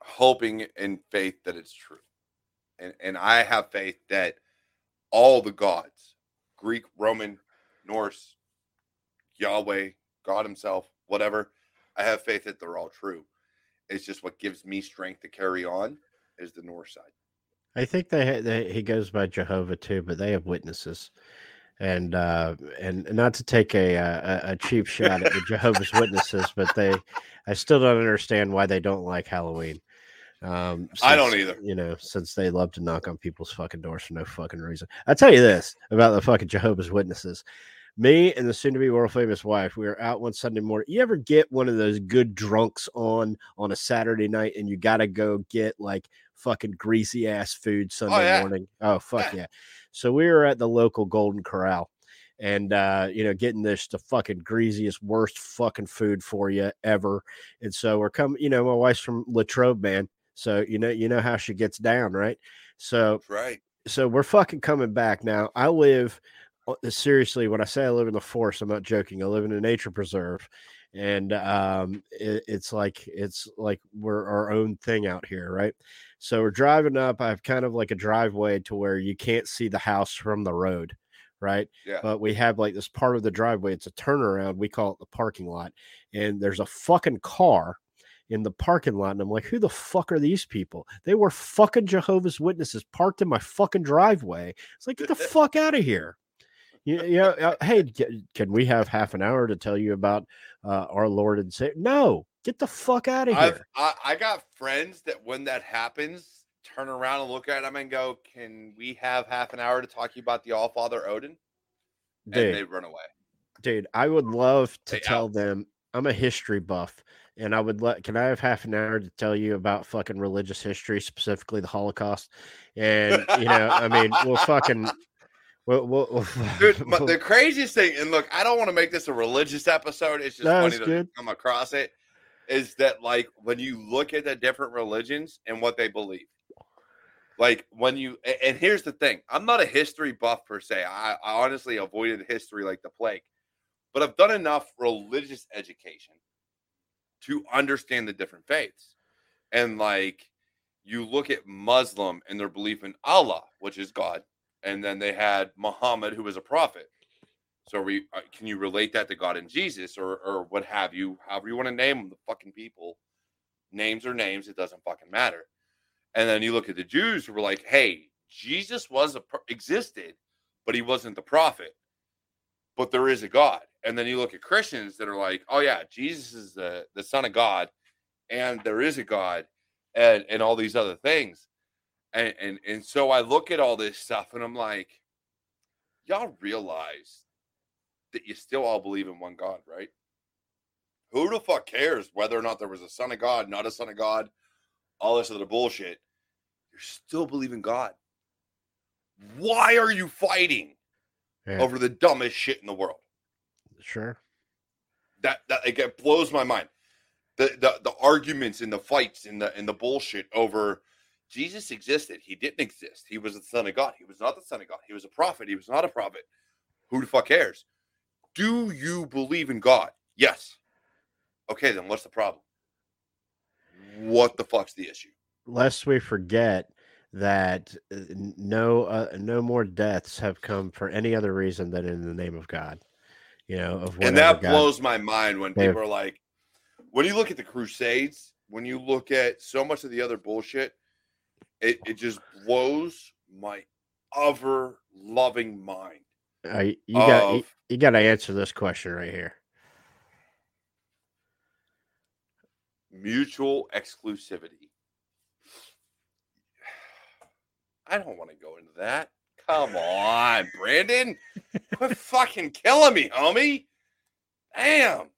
hoping and faith that it's true. And and I have faith that all the gods, Greek, Roman, Norse, Yahweh, God himself, whatever, I have faith that they're all true. It's just what gives me strength to carry on is the North side. I think they, they he goes by Jehovah too, but they have witnesses, and uh, and not to take a a, a cheap shot at the Jehovah's Witnesses, but they I still don't understand why they don't like Halloween. Um, I don't either. You know, since they love to knock on people's fucking doors for no fucking reason. I tell you this about the fucking Jehovah's Witnesses. Me and the soon-to-be world famous wife, we were out one Sunday morning. You ever get one of those good drunks on on a Saturday night, and you got to go get like fucking greasy ass food Sunday yeah. morning? Oh fuck Yeah. yeah! So we were at the local Golden Corral, and uh, you know, getting this the fucking greasiest, worst fucking food for you ever. And so we're coming. You know, my wife's from Latrobe, man. So you know, you know how she gets down, right? So right. so we're fucking coming back now. I live seriously when I say I live in the forest, I'm not joking. I live in a nature preserve, and um, it, it's like it's like we're our own thing out here, right? So we're driving up. I have kind of like a driveway to where you can't see the house from the road, right? Yeah. But we have like this part of the driveway. It's a turnaround. We call it the parking lot, and there's a fucking car in the parking lot. And I'm like, who the fuck are these people? They were fucking Jehovah's Witnesses parked in my fucking driveway. It's like, get the fuck out of here. Know, uh, hey, can we have half an hour to tell you about uh, our Lord and Savior? No, get the fuck out of here. I, I got friends that when that happens, turn around and look at them and go, "Can we have half an hour to talk to you about the All Father Odin?" And Dude, they run away. dude, I would love to tell Alex. them I'm a history buff. And I would let, can I have half an hour to tell you about fucking religious history, specifically the Holocaust? And, you know, I mean, we'll fucking, we'll, we'll, we'll- Dude, but the craziest thing, and look, I don't want to make this a religious episode. It's just No, funny it's to good. come across it. Is that like when you look at the different religions and what they believe? Like when you and here's the thing, I'm not a history buff per se. I, I honestly avoided history like the plague, but I've done enough religious education to understand the different faiths. And like you look at Muslim and their belief in Allah, which is God, and then they had Muhammad, who was a prophet. So we uh, can you relate that to God and Jesus, or or what have you? However you want to name them, the fucking people. Names are names. It doesn't fucking matter. And then you look at the Jews who were like, "Hey, Jesus was a existed, but he wasn't the prophet. But there is a God." And then you look at Christians that are like, "Oh yeah, Jesus is the the Son of God, and there is a God, and and all these other things." And and and so I look at all this stuff, and I'm like, "Y'all realize that you still all believe in one God, right?" Who the fuck cares whether or not there was a son of God, not a son of God, all this other bullshit? You're still believing God. Why are you fighting Yeah. over the dumbest shit in the world? Sure. That that like, it blows my mind. The, the the arguments and the fights and the and the bullshit over Jesus existed. He didn't exist. He was the son of God. He was not the son of God. He was a prophet. He was not a prophet. Who the fuck cares? Do you believe in God? Yes. Okay, then what's the problem? What the fuck's the issue? Lest we forget that uh, no uh, no more deaths have come for any other reason than in the name of God. You know, of and that God- blows my mind when have- people are like, when you look at the Crusades, when you look at so much of the other bullshit, it, it just blows my ever loving mind. Uh, you got you, you got to answer this question right here. Mutual exclusivity. I don't want to go into that. Come on, Brandon. Quit fucking killing me, homie. Damn.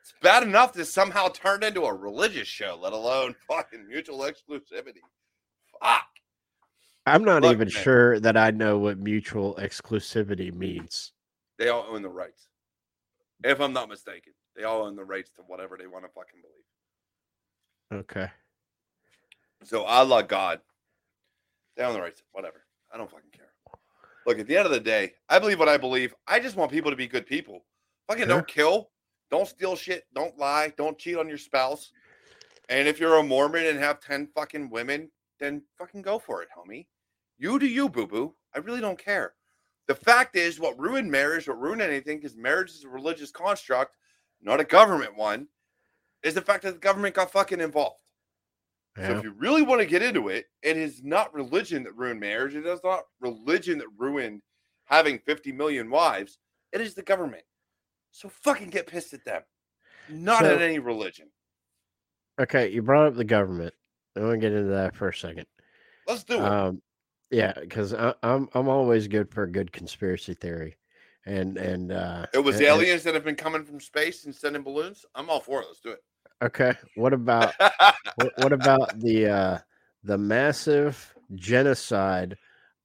It's bad enough to somehow turn into a religious show, let alone fucking mutual exclusivity. Fuck. I'm not Look, even man. sure that I know what mutual exclusivity means. They all own the rights. If I'm not mistaken, they all own the rights to whatever they want to fucking believe. Okay. So Allah, God, they own the rights. Whatever. I don't fucking care. Look, at the end of the day, I believe what I believe. I just want people to be good people. Fucking Sure. don't kill, don't steal shit, don't lie, don't cheat on your spouse. And if you're a Mormon and have 10 fucking women, then fucking go for it, homie. You do you, boo boo. I really don't care. The fact is, what ruined marriage, what ruined anything, because marriage is a religious construct, not a government one, is the fact that the government got fucking involved. So if you really want to get into it, it is not religion that ruined marriage. It is not religion that ruined having 50 million wives. It is the government. So fucking get pissed at them. Not So- at any religion. Okay, you brought up the government. I want to get into that for a second. Let's do it. Um, yeah, because I'm I'm always good for a good conspiracy theory, and and uh, it was and- aliens that have been coming from space and sending balloons. I'm all for it. Let's do it. Okay, what about what, what about the uh, the massive genocide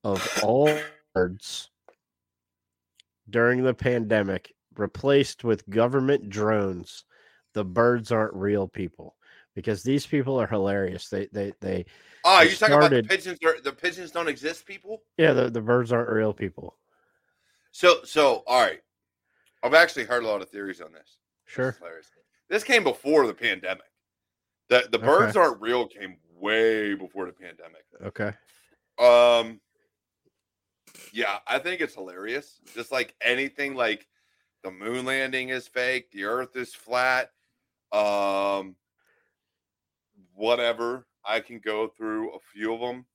of all birds during the pandemic, replaced with government drones? The birds aren't real people because these people are hilarious. They they they oh, you talking about the pigeons? Are, the pigeons don't exist, people. yeah the, the birds aren't real people. So, so all right. I've actually heard a lot of theories on this. This Sure. is hilarious. This came before the pandemic. The the Okay. birds aren't real came way before the pandemic. Okay. Um yeah, I think it's hilarious. Just like anything like the moon landing is fake, the earth is flat. Um whatever. I can go through a few of them.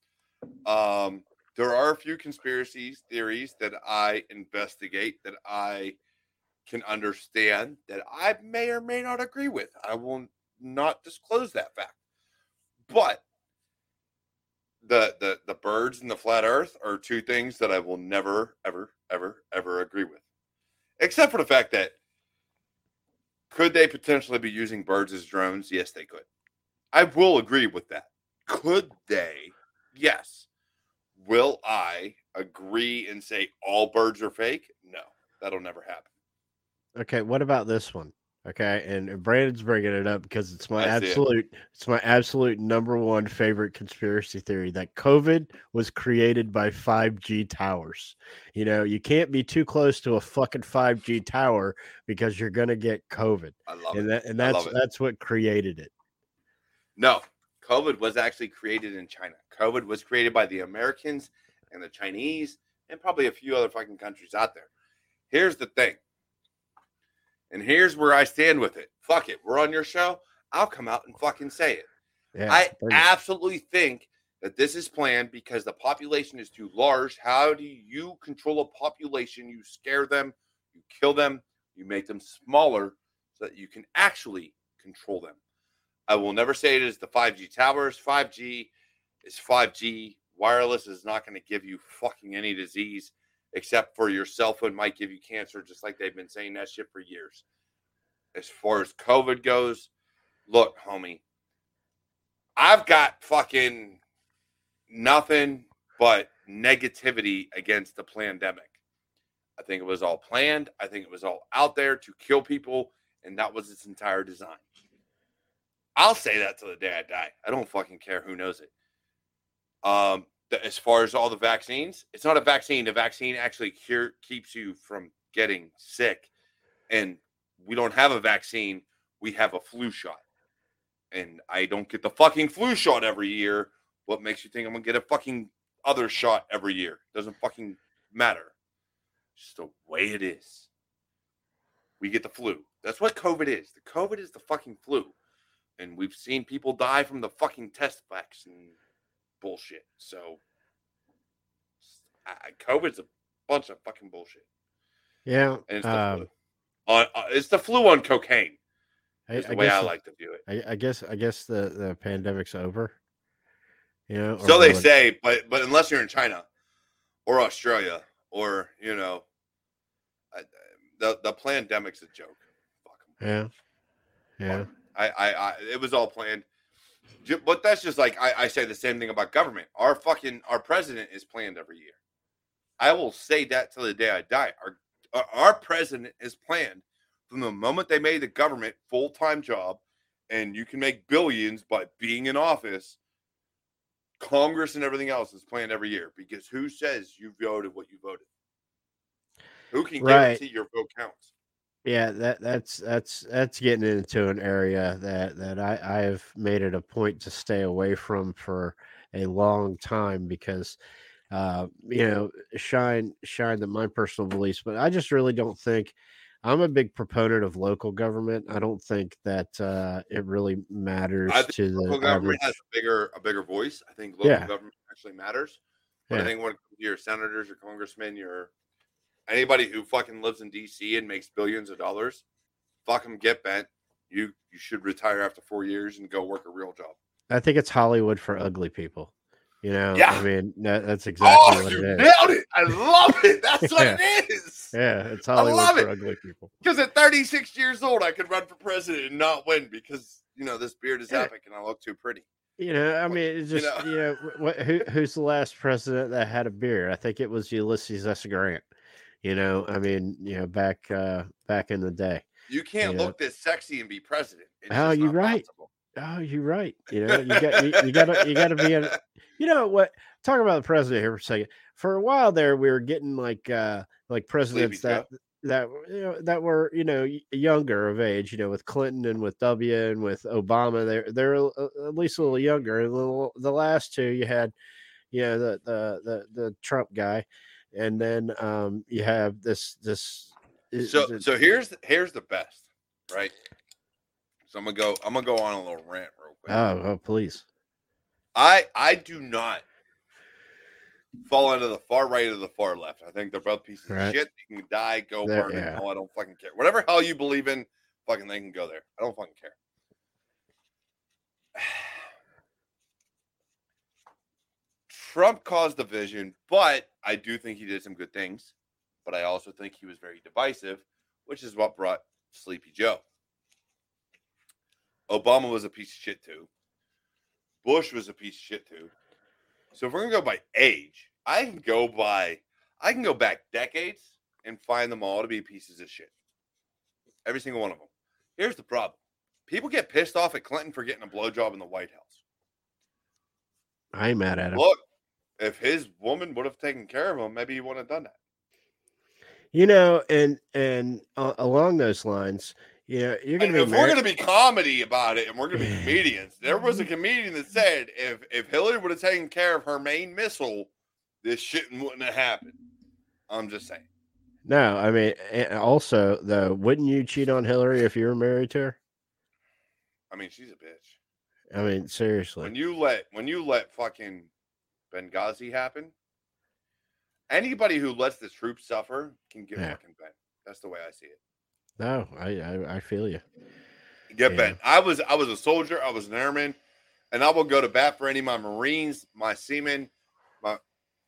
Um there are a few conspiracies theories that I investigate that I can understand that I may or may not agree with. I will not disclose that fact. But the the the birds and the flat earth are two things that I will never ever ever ever agree with. Except for the fact that could they potentially be using birds as drones? Yes, they could. I will agree with that. Could they? Yes. Will I agree and say all birds are fake? No. That'll never happen. Okay. What about this one? Okay, and and Brandon's bringing it up because it's my I see it. absolute, it's my absolute number one favorite conspiracy theory that COVID was created by 5G towers. You know, you can't be too close to a fucking 5G tower because you're gonna get COVID, I love and it. that and that's that's what created it. No, COVID was actually created in China. COVID was created by the Americans and the Chinese and probably a few other fucking countries out there. Here's the thing. And here's where I stand with it. Fuck it. We're on your show. I'll come out and fucking say it. Yeah, I absolutely think that this is planned because the population is too large. How do you control a population? You scare them, you kill them, you make them smaller so that you can actually control them. I will never say it is the 5G towers. 5G is 5G. Wireless is not going to give you fucking any disease except for your cell phone might give you cancer, just like they've been saying that shit for years. As far as COVID goes, look, homie, I've got fucking nothing but negativity against the pandemic. I think it was all planned. I think it was all out there to kill people, and that was its entire design. I'll say that till the day I die. I don't fucking care who knows it. Um, the, as far as all the vaccines, it's not a vaccine. The vaccine actually cure, keeps you from getting sick, and we don't have a vaccine. We have a flu shot, and I don't get the fucking flu shot every year. What makes you think I'm gonna get a fucking other shot every year? Doesn't fucking matter. Just the way it is. We get the flu. That's what COVID is. The COVID is the fucking flu. And we've seen people die from the fucking test vaccine bullshit. So I, COVID's a bunch of fucking bullshit. yeah. And it's the um, flu. Uh, uh, it's the flu on cocaine. I, the I way I guess like to view it. I, I guess I guess the the pandemic's over. You know, So they say, but but unless you're in China or Australia or you know, the the pandemic's a joke. Fuck. Yeah, yeah. I, I, I, it was all planned. But that's just like I, I say the same thing about government. Our fucking our president is planned every year. I will say that till the day I die. Our our, president is planned from the moment they made the government full time job, and you can make billions by being in office. Congress and everything else is planned every year because who says you voted what you voted? Who can Right. guarantee your vote counts? Yeah, that that's that's that's getting into an area that that I I have made it a point to stay away from for a long time because uh you know shine shine the my personal beliefs but I just really don't think I'm a big proponent of local government. I don't think that uh it really matters I think to the local government average has a bigger a bigger voice. I think local Yeah. government actually matters. But I think when it comes to your senators, your congressmen, your anybody who fucking lives in DC and makes billions of dollars, fuck them, get bent. You you should retire after four years and go work a real job. I think it's Hollywood for ugly people. You know, Yeah. I mean that, that's oh, exactly oh, what you it is. nailed it! I love it. That's what it is. Yeah, it's I Hollywood love for it. ugly people. Because at 36 years old, I could run for president and not win because you know this beard is Yeah. epic and I look too pretty. You know, I mean, it's you just know. you know, what, who who's the last president that had a beard? I think it was Ulysses S. Grant. You know, I mean, you know, back uh back in the day. You can't Yeah. look this sexy and be president. It's Oh, you're right. possible. Oh, you're right. You know, you got you, you gotta you gotta be in. You know what? Talk about the president here for a second. For a while there, we were getting like uh like presidents that that were, you know that were you know younger of age. You know, with Clinton and with W and with Obama, they're they're a- a- at least a little younger. And the, the last two, you had you know the the the, the Trump guy, and then um you have this this. So so here's the, here's the best, right? So I'm gonna go I'm gonna go on a little rant real quick. oh oh please I I do not fall into the far right or the far left. I think they're both pieces Right. of shit. You can die, go There- burn in yeah. hell. I don't fucking care. Whatever hell you believe in, fucking they can go there. I don't fucking care. Trump caused division, but I do think he did some good things. But I also think he was very divisive, which is what brought Sleepy Joe. Obama was a piece of shit too. Bush was a piece of shit too. So if we're gonna go by age, I can go by I can go back decades and find them all to be pieces of shit. Every single one of them. Here's the problem: people get pissed off at Clinton for getting a blowjob in the White House. I ain't mad at him. Look, if his woman would have taken care of him, maybe he wouldn't have done that. You know, and and uh, along those lines, you know, you're gonna if be we're going to be comedy about it, and we're going to be comedians, there was a comedian that said if if Hillary would have taken care of her main missile, this shit wouldn't have happened. I'm just saying. No, I mean, and also though, wouldn't you cheat on Hillary if you were married to her? I mean, she's a bitch. I mean, seriously. When you let when you let fucking Benghazi happen, anybody who lets the troops suffer can get Yeah. fucking bent. That's the way I see it. No, I, I I feel you. Get Yeah. bent. I was I was a soldier. I was an airman, and I will go to bat for any of my Marines, my seamen, my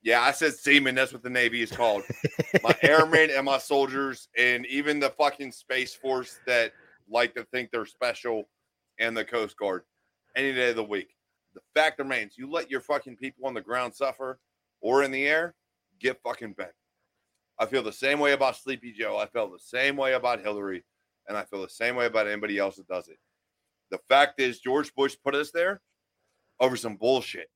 yeah. I said seamen. That's what the Navy is called. my airmen and my soldiers, and even the fucking space force that like to think they're special, and the Coast Guard, any day of the week. The fact remains, you let your fucking people on the ground suffer or in the air, get fucking bent. I feel the same way about Sleepy Joe. I feel the same way about Hillary, and I feel the same way about anybody else that does it. The fact is, George Bush put us there over some bullshit.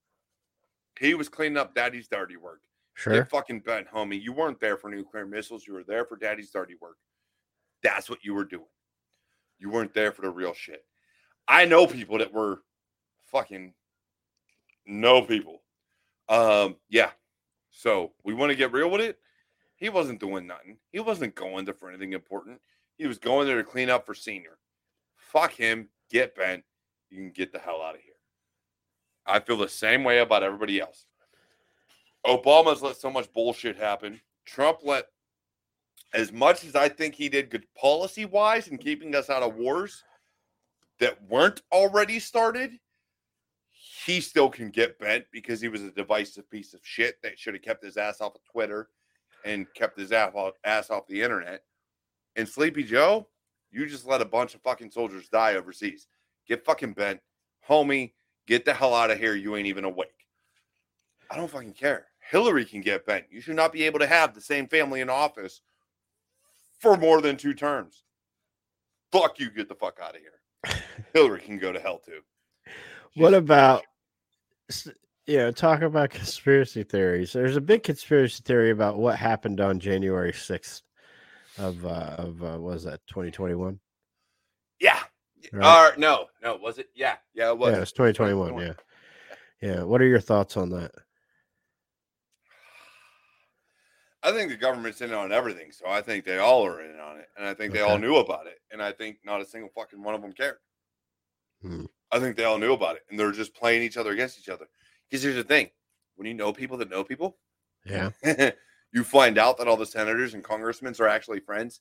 He was cleaning up daddy's dirty work. Sure. Get fucking bent, homie. You weren't there for nuclear missiles. You were there for daddy's dirty work. That's what you were doing. You weren't there for the real shit. I know people that were fucking know people. Um, yeah. So we want to get real with it. He wasn't doing nothing. He wasn't going there for anything important. He was going there to clean up for senior. Fuck him. Get bent. You can get the hell out of here. I feel the same way about everybody else. Obama's let so much bullshit happen. Trump let as much as I think he did good policy wise in keeping us out of wars that weren't already started, he still can get bent because he was a divisive piece of shit that should have kept his ass off of Twitter and kept his ass off, ass off the internet. And Sleepy Joe, you just let a bunch of fucking soldiers die overseas. Get fucking bent. Homie, get the hell out of here. You ain't even awake. I don't fucking care. Hillary can get bent. You should not be able to have the same family in office for more than two terms. Fuck you, get the fuck out of here. Hillary can go to hell too. What about you know, talk about conspiracy theories. There's a big conspiracy theory about what happened on January 6th of uh of uh, was that 2021? Yeah. Right. Or no, no, was it? Yeah, yeah, it was. yeah, it's 2021, yeah. Yeah, what are your thoughts on that? I think the government's in on everything, so I think they all are in on it, and I think they all knew about it, and I think not a single fucking one of them cared. Hmm. I think they all knew about it, and they're just playing each other against each other. Because here's the thing: when you know people that know people, Yeah. you find out that all the senators and congressmen are actually friends,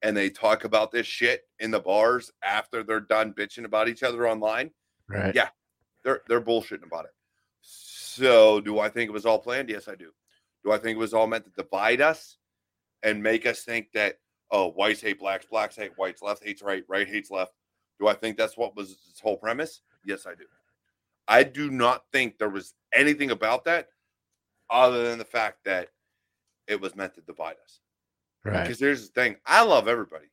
and they talk about this shit in the bars after they're done bitching about each other online. Right. Yeah. They're they're bullshitting about it. So, do I think it was all planned? Yes, I do. Do I think it was all meant to divide us and make us think that oh, whites hate blacks, blacks hate whites, left hates right, right hates left? Do I think that's what was its whole premise? Yes, I do. I do not think there was anything about that other than the fact that it was meant to divide us. Right. Because here's the thing I love everybody.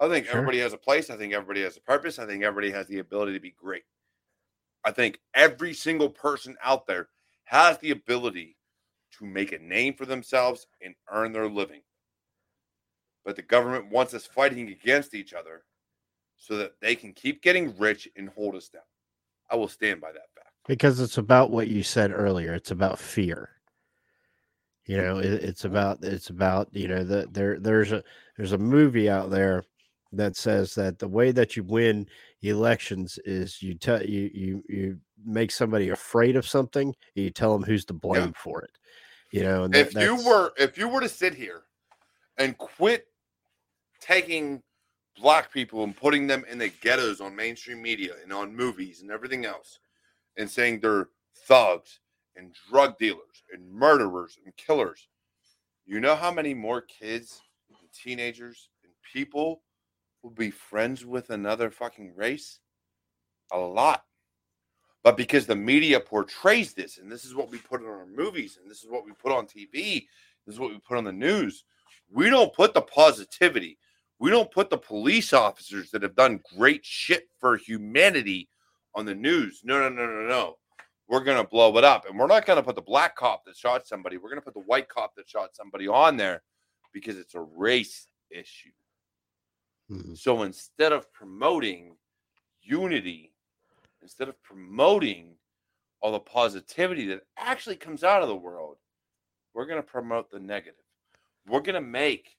I think Sure. everybody has a place. I think everybody has a purpose. I think everybody has the ability to be great. I think every single person out there has the ability to make a name for themselves and earn their living. But the government wants us fighting against each other so that they can keep getting rich and hold us down. I will stand by that fact. Because it's about what you said earlier. It's about fear. You know, it, it's mm-hmm. about it's about you know the there there's a there's a movie out there that says that the way that you win elections is you tell you you you make somebody afraid of something. You tell them who's to blame for it. You know, and that- if you were if you were to sit here and quit taking black people and putting them in the ghettos on mainstream media and on movies and everything else and saying they're thugs and drug dealers and murderers and killers. You know how many more kids and teenagers and people will be friends with another fucking race? A lot. But because the media portrays this, and this is what we put in our movies, and this is what we put on TV, this is what we put on the news, we don't put the positivity, We don't put the police officers that have done great shit for humanity on the news. No, no, no, no, no. We're going to blow it up. And we're not going to put the black cop that shot somebody. We're going to put the white cop that shot somebody on there because it's a race issue. Mhm. So instead of promoting unity, instead of promoting all the positivity that actually comes out of the world, we're going to promote the negative. We're going to make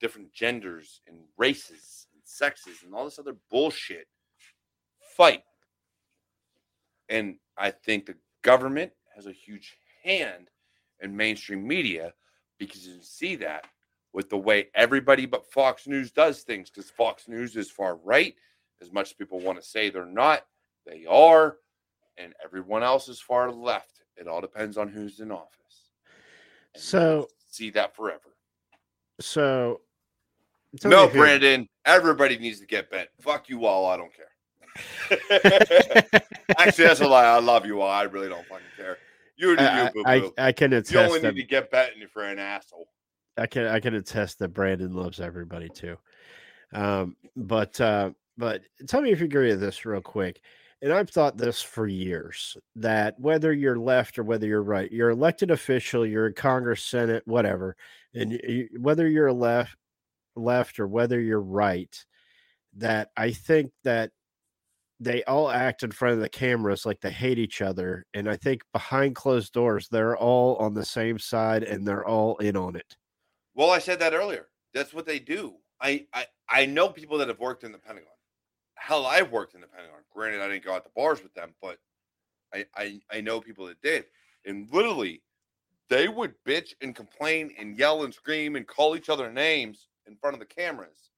different genders and races and sexes and all this other bullshit fight. And I think the government has a huge hand in mainstream media because you see that with the way everybody but Fox News does things because Fox News is far right. As much as people want to say they're not, they are. And everyone else is far left. It all depends on who's in office. And So- see that forever. So, me No, Brandon, everybody needs to get bent. Fuck you all. I don't care. Actually, that's a lie. I love you all. I really don't fucking care. You do you, I, boo I. I can You only that need to get bent if you're an asshole. I can I can attest that Brandon loves everybody too. Um, but uh, but tell me if you agree with this real quick. And I've thought this for years that whether you're left or whether you're right, you're elected official, you're in Congress, Senate, whatever, and y- y- whether you're left left or whether you're right, that I think that they all act in front of the cameras like they hate each other. And I think behind closed doors, they're all on the same side and they're all in on it. Well, I said that earlier. That's what they do. I, I I know people that have worked in the Pentagon. Hell, I've worked in the Pentagon. Granted, I didn't go out to bars with them, but I I, I know people that did. And literally, they would bitch and complain and yell and scream and call each other names in front of the cameras.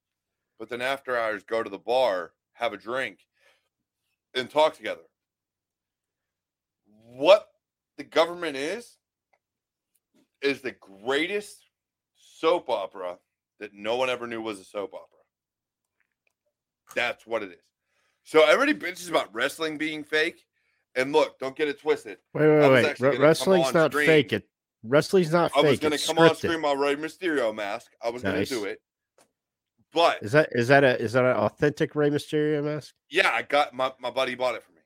But then after hours, go to the bar, have a drink, and talk together. What the government is is the greatest soap opera that no one ever knew was a soap opera. That's what it is. So everybody bitches about wrestling being fake. And look, don't get it twisted. Wait, wait, wait. actually Re- gonna come wrestling's not stream. fake. It wrestling's not I was going to come on scripted. stream my Rey Mysterio mask. I was Nice. going to do it. But Is that is that a is that an authentic Rey Mysterio mask? yeah, I got my, my buddy bought it for me.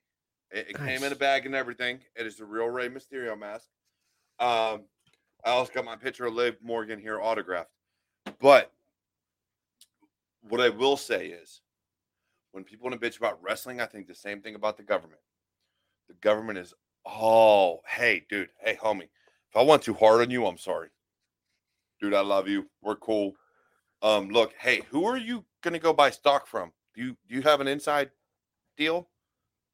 It, it came in a bag and everything. It is the real Rey Mysterio mask. Um, I also got my picture of Liv Morgan here autographed. But what I will say is when people want to bitch about wrestling, I think the same thing about the government. The government is, oh, hey, dude, hey, homie, if I want too hard on you, I'm sorry. Dude, I love you. We're cool. Um, look, hey, who are you gonna go buy stock from? Do you do you have an inside deal?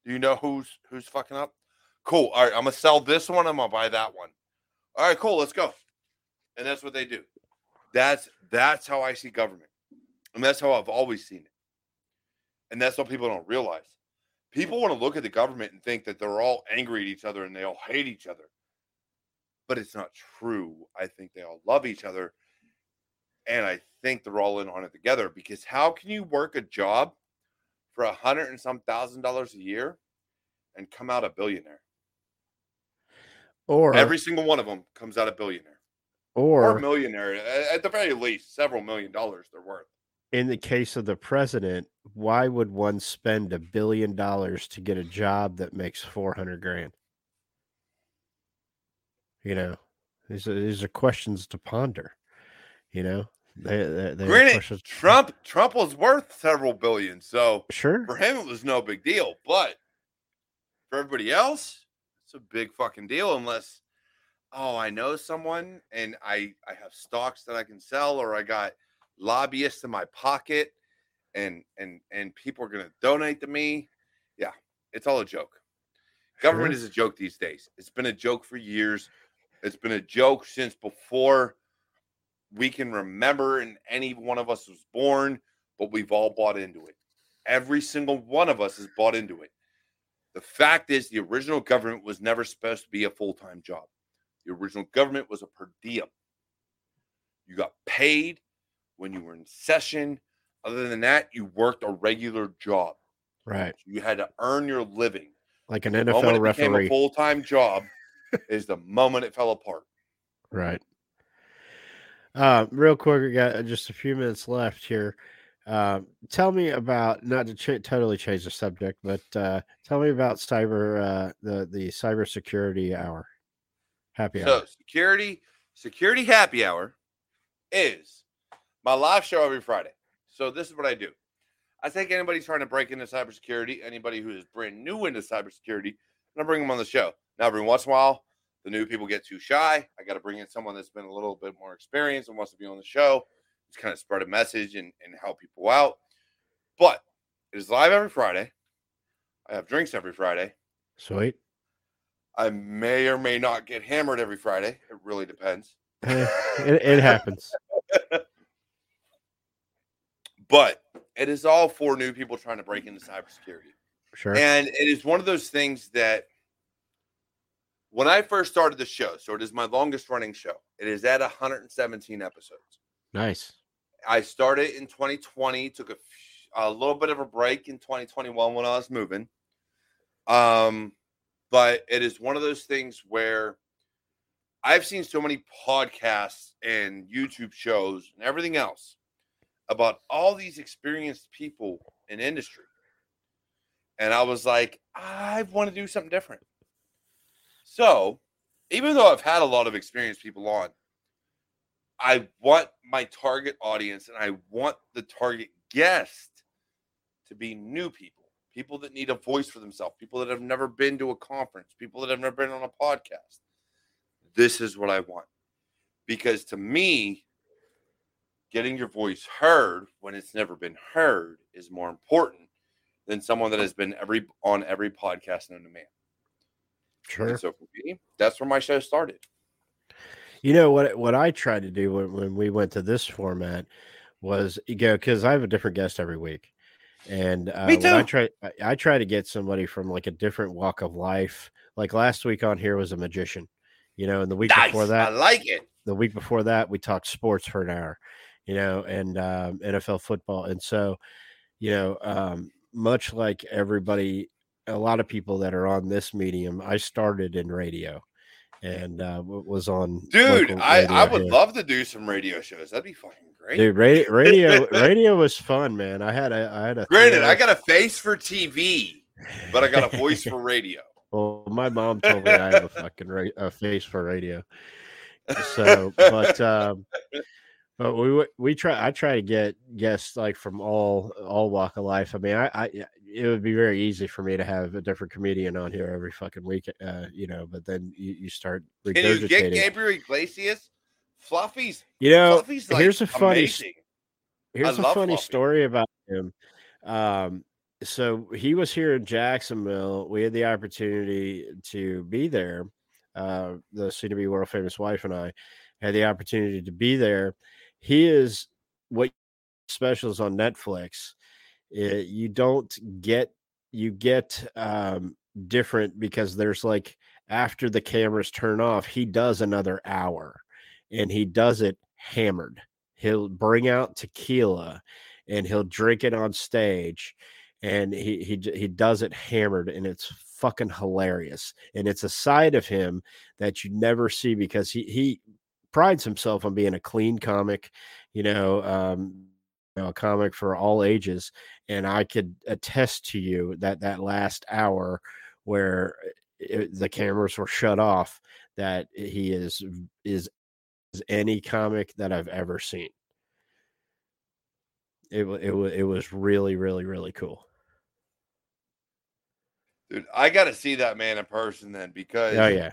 Do you know who's who's fucking up? Cool. All right, I'm gonna sell this one. I'm gonna buy that one. All right, cool. Let's go. And that's what they do. That's that's how I see government, and that's how I've always seen it. And that's what people don't realize. People want to look at the government and think that they're all angry at each other and they all hate each other. But it's not true. I think they all love each other. And I think they're all in on it together because how can you work a job for a hundred and some thousand dollars a year and come out a billionaire? Or Every single one of them comes out a billionaire or or a millionaire. At the very least, several million dollars they're worth. in the case of the president, why would one spend a billion dollars to get a job that makes four hundred grand? You know, these are these are questions to ponder. You know, they, they, they Granted, Trump Trump was worth several billion, so Sure, for him it was no big deal. But for everybody else, it's a big fucking deal unless oh I know someone and I I have stocks that I can sell or I got lobbyists in my pocket and and and people are gonna donate to me. Yeah, it's all a joke. Government Sure. is a joke these days. It's been a joke for years. It's been a joke since before we can remember and any one of us was born, but we've all bought into it. Every single one of us has bought into it. The fact is, the original government was never supposed to be a full time job. The original government was a per diem. You got paid when you were in session. Other than that, you worked a regular job. right, You had to earn your living. like an NFL it became a referee, full time job is the moment it fell apart. right? Uh, real quick, we got just a few minutes left here. Um, tell me about not to ch- totally change the subject, but uh, tell me about cyber uh, the the cybersecurity hour, happy hour. So security security happy hour is my live show every Friday. So this is what I do. I take anybody trying to break into cybersecurity, anybody who is brand new into cybersecurity, and I bring them on the show. Now, every once in a while, the new people get too shy. I got to bring in someone that's been a little bit more experienced and wants to be on the show. Just kind of spread a message and, and help people out. But it is live every Friday. I have drinks every Friday. Sweet. I may or may not get hammered every Friday. It really depends. Eh, it, it happens. But it is all for new people trying to break into cybersecurity. Sure. And it is one of those things that when I first started the show, so it is my longest running show, it is at 117 episodes. nice. I started in 2020, took a, a little bit of a break in 2021 when I was moving. Um, but it is one of those things where I've seen so many podcasts and YouTube shows and everything else about all these experienced people in industry. And I was like, I want to do something different. So, even though I've had a lot of experienced people on, I want my target audience and I want the target guest to be new people, people that need a voice for themselves, people that have never been to a conference, people that have never been on a podcast. This is what I want. Because to me, getting your voice heard when it's never been heard is more important than someone that has been every on every podcast known to man. Sure. And so for me, that's where my show started. You know what? What I tried to do when, when we went to this format was you go because I have a different guest every week, and uh, Me when I try I, I try to get somebody from like a different walk of life. Like last week on here was a magician, you know, and the week Nice. before that, I like it. the week before that we talked sports for an hour, you know, and um, NFL football, and so you know, um, much like everybody, a lot of people that are on this medium, I started in radio. And uh, was on Dude, I, I would here. love to do some radio shows. That'd be fucking great. Dude, radio, radio, radio was fun, man. I had a, I had a. Granted, I got a face for TV, but I got a voice for radio. Well, my mom told me I have a fucking ra- a face for radio. So, but um, but we we try. I try to get guests like from all all walk of life. I mean, I, I it would be very easy for me to have a different comedian on here every fucking week. Uh, you know, but then you, you start Can you get regurgitating. Gabriel Iglesias? Fluffy's You know, Fluffy's like here's a funny amazing. Here's a funny Fluffy. story about him. Um, so he was here in Jacksonville. We had the opportunity to be there. Uh, the soon to be world famous wife and I had the opportunity to be there. He is what specials on Netflix. uh, you don't get you get um, different because there's like after the cameras turn off, he does another hour, and he does it hammered he'll bring out tequila and he'll drink it on stage and he he he does it hammered and it's fucking hilarious and it's a side of him that you never see because he he prides himself on being a clean comic you know um you know, a comic for all ages and i could attest to you that that last hour where it, the cameras were shut off that he is is as any comic that I've ever seen. It it it was really really really cool. Dude, I got to see that man in person then because Oh yeah,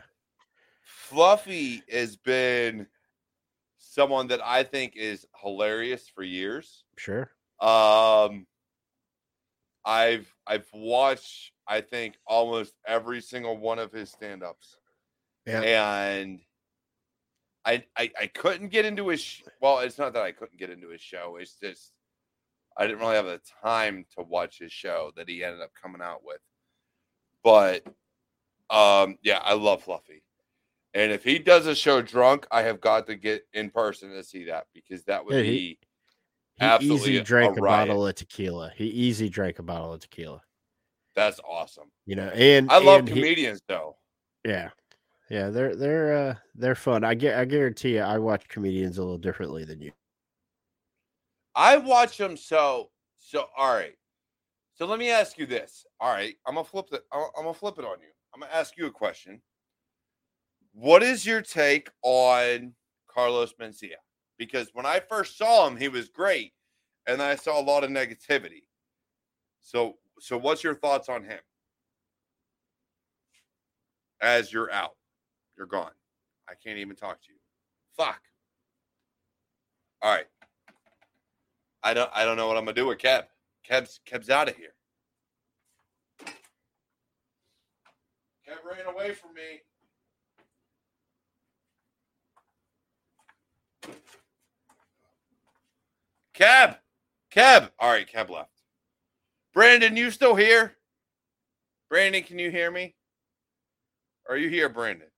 Fluffy has been someone that I think is hilarious for years. sure. Um, I've I've watched I think almost every single one of his stand-ups, Yeah. and I, I I couldn't get into his. sh- Well, it's not that I couldn't get into his show. It's just I didn't really have the time to watch his show that he ended up coming out with. But um, yeah, I love Fluffy. And if he does a show drunk, I have got to get in person to see that because that would Yeah, be he- He easy drank a, riot. bottle of tequila. He easy drank a bottle of tequila. that's awesome. You know, and I love and he- comedians though. yeah, yeah, they're they're uh they're fun. I get I guarantee you, I watch comedians a little differently than you. I watch them so so. All right. So let me ask you this. All right, I'm gonna flip it. I'm gonna flip it on you. I'm gonna ask you a question. What is your take on Carlos Mencia? Because when I first saw him, he was great, and I saw a lot of negativity. So, so what's your thoughts on him? As you're out, you're gone. I can't even talk to you. Fuck. All right. I don't. I don't know what I'm gonna do with Kev. Kev's Kev's out of here. Kev ran away from me. Kev, Kev. All right, Kev left. Brandon, you still here? Brandon, can you hear me? Are you here, Brandon?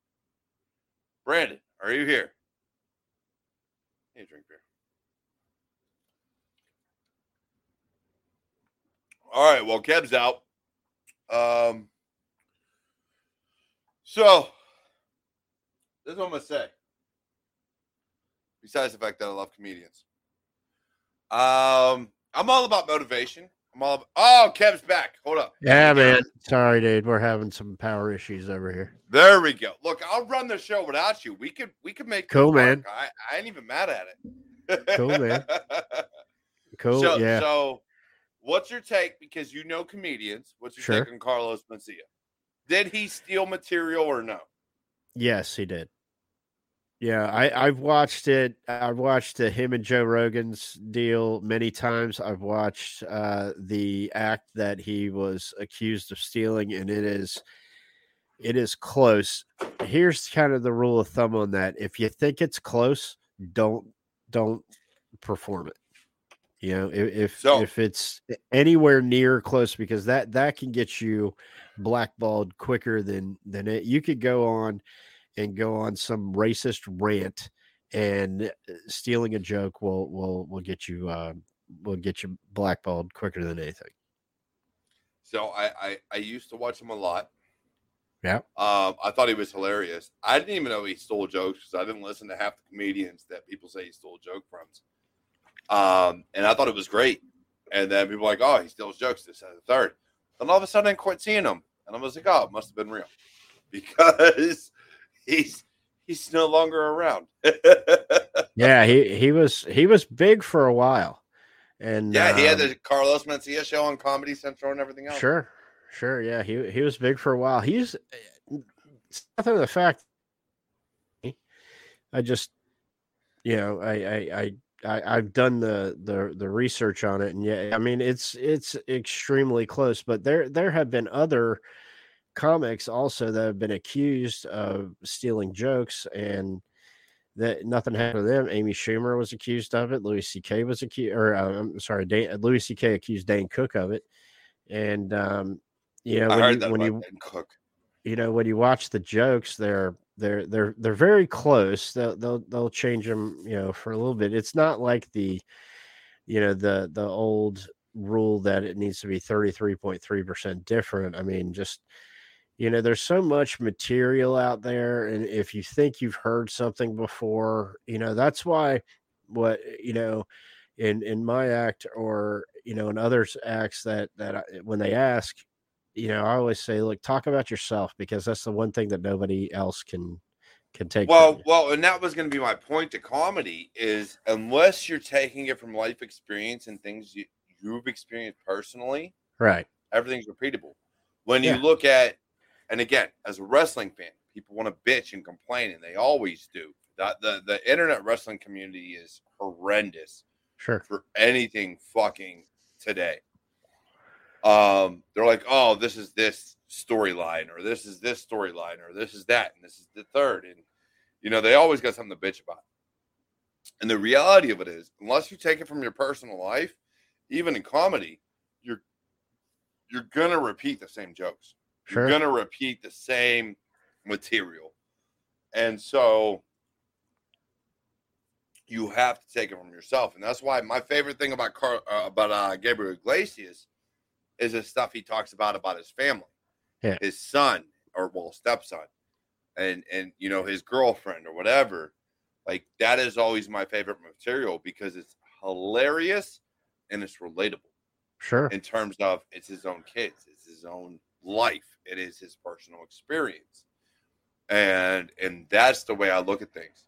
Brandon, are you here? Hey, drink beer. All right. Well, Kev's out. Um. So, this is what I'm gonna say. Besides the fact that I love comedians, um, I'm all about motivation. I'm all. About, oh, Kev's back. Hold up. Yeah, man. Sorry, dude. We're having some power issues over here. There we go. Look, I'll run the show without you. We could. We could make. Cool, man. I, I ain't even mad at it. Cool, man. Cool. So, yeah. so what's your take? Because you know comedians. What's your Sure. take on Carlos Mencia? Did he steal material or no? Yes, he did. Yeah, I, I've watched it. I've watched the him and Joe Rogan's deal many times. I've watched uh, the act that he was accused of stealing, and it is it is close. Here's kind of the rule of thumb on that: if you think it's close, don't don't perform it. You know, if if, So- if it's anywhere near close, because that that can get you blackballed quicker than than it. You could go on and go on some racist rant, and uh, stealing a joke will will will get you uh, will get you blackballed quicker than anything. So I, I I used to watch him a lot. Yeah. Um, I thought he was hilarious. I didn't even know he stole jokes because I didn't listen to half the comedians that people say he stole joke from. Um, and I thought it was great. And then people were like, oh, he steals jokes. This and the third. Then all of a sudden, I quit seeing him, and I was like, oh, it must have been real because he's he's no longer around. Yeah, he he was he was big for a while, and yeah, he had um, the Carlos Mencia show on Comedy Central and everything else. Sure, sure. Yeah, he he was big for a while. He's nothing of the fact. I just, you know, I I I. I, I've done the, the the research on it, and yeah, I mean it's it's extremely close. But there there have been other comics also that have been accused of stealing jokes, and that nothing happened to them. Amy Schumer was accused of it. Louis C.K. was accused, or uh, I'm sorry, Dan, Louis C.K. accused Dane Cook of it. And um, you know, I when heard you, that when you Dan Cook. you know when you watch the jokes, they're they're they're they're very close. They'll they'll they'll change them, you know, for a little bit. It's not like the you know the the old rule that it needs to be 33.3% different. I mean, just you know, there's so much material out there and if you think you've heard something before, you know, that's why what you know in in my act or you know in others acts that that I, when they ask you know i always say look talk about yourself because that's the one thing that nobody else can can take Well, well, and that was going to be my point to comedy is unless you're taking it from life experience and things you, you've experienced personally, right everything's repeatable. When Yeah. you look at, and again, as a wrestling fan, people want to bitch and complain, and they always do. The, the the internet wrestling community is horrendous sure for anything fucking today. Um, they're like, oh, this is this storyline, or this is this storyline, or this is that, and this is the third, and you know they always got something to bitch about. And the reality of it is, unless you take it from your personal life, even in comedy, you're you're gonna repeat the same jokes. Sure You're gonna repeat the same material, and so you have to take it from yourself. And that's why my favorite thing about Car- uh, about uh, Gabriel Iglesias is the stuff he talks about about his family, Yeah. his son or well stepson, and and you know his girlfriend or whatever. Like that is always my favorite material because it's hilarious and it's relatable Sure. in terms of it's his own kids, it's his own life, it is his personal experience. And and that's the way I look at things.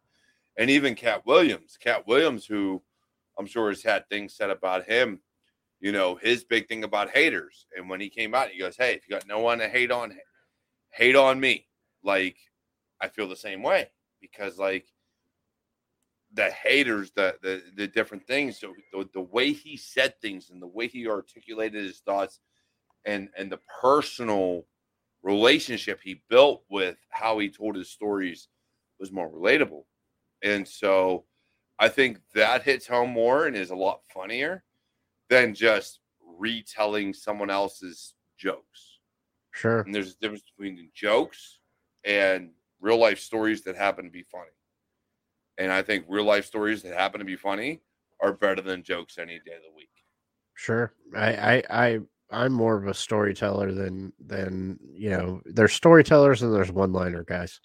And even Katt Williams, Katt Williams, who I'm sure has had things said about him, you know, his big thing about haters. And when he came out, he goes, Hey, if you got no one to hate on, hate on me. Like, I feel the same way because like the haters, the the the different things, so the, the way he said things and the way he articulated his thoughts and and the personal relationship he built with how he told his stories was more relatable. And so I think that hits home more and is a lot funnier than just retelling someone else's jokes. Sure. And there's a difference between jokes and real life stories that happen to be funny. And I think real life stories that happen to be funny are better than jokes any day of the week. Sure. I, I, I, I'm more of a storyteller than, than, you know, there's storytellers and there's one liner guys.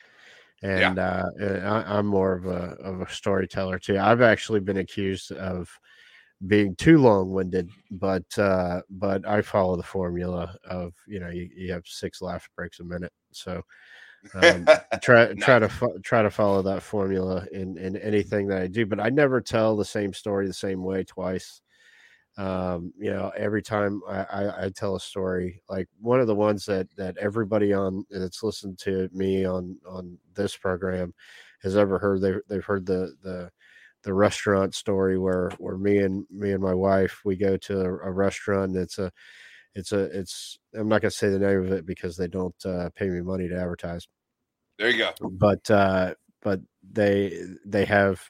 And, uh, I, I'm more of a, of a storyteller too. I've actually been accused of being too long winded, but, uh, but I follow the formula of, you know, you, you have six laugh breaks a minute. So, um, try try to fo- try to follow that formula in in anything that I do, but I never tell the same story the same way twice. Um, you know, every time I, I, I tell a story, like one of the ones that that everybody on that's listened to me on on this program has ever heard. They they've heard the the the restaurant story where where me and me and my wife we go to a, a restaurant. And it's a it's a it's I'm not gonna say the name of it because they don't uh, pay me money to advertise There you go. but uh but they they have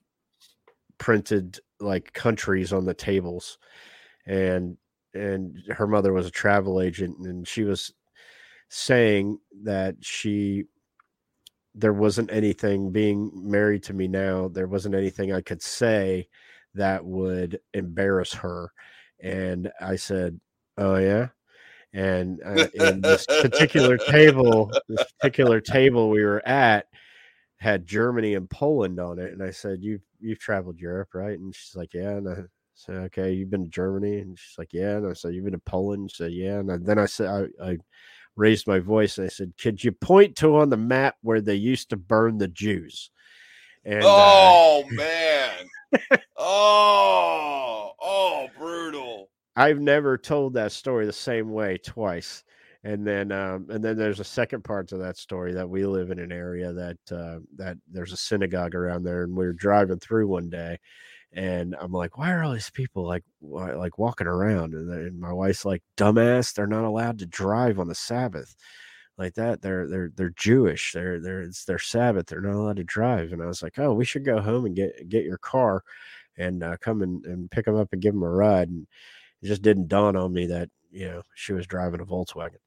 printed like countries on the tables and and her mother was a travel agent and she was saying that she there wasn't anything being married to me now there wasn't anything i could say that would embarrass her and i said oh yeah and uh, in this particular table this particular table we were at had Germany and Poland on it, and I said, "You've you've traveled Europe, right?" And she's like, "Yeah." And I said, "Okay, you've been to Germany?" And she's like, "Yeah." And I said, "You've been to Poland?" She said, "Yeah." And I, then I said, I, I raised my voice and I said, "Could you point to on the map where they used to burn the Jews?" And uh, oh man. oh, oh, brutal. I've never told that story the same way twice. And then, um, and then there's a second part to that story that we live in an area that uh, that there's a synagogue around there, and we were driving through one day, and I'm like, why are all these people like like walking around? And, and my wife's like, dumbass, they're not allowed to drive on the Sabbath like that. They're they're they're Jewish. They're they're it's their Sabbath. They're not allowed to drive. And I was like, oh, we should go home and get get your car, and uh, come and, and pick them up and give them a ride. And it just didn't dawn on me that you know she was driving a Volkswagen.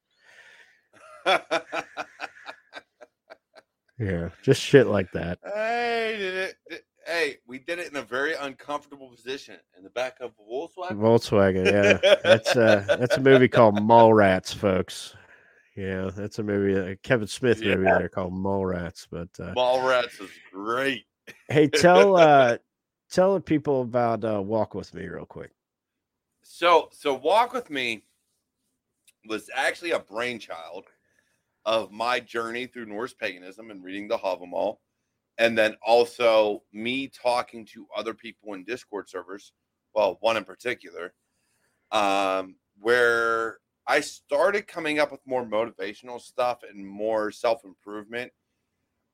Yeah, just shit like that. hey, did it, hey, we did it in a very uncomfortable position in the back of a Volkswagen. Volkswagen, yeah. That's uh that's a movie called Mallrats, folks. Yeah, that's a movie, a Kevin Smith movie Yeah. there called Mallrats. But uh, Mallrats is great. hey, tell uh tell the people about uh Walk with Me real quick. So, so walk with me was actually a brainchild of my journey through Norse paganism and reading the Havamal, and then also me talking to other people in Discord servers. Well, one in particular, um, where I started coming up with more motivational stuff and more self improvement,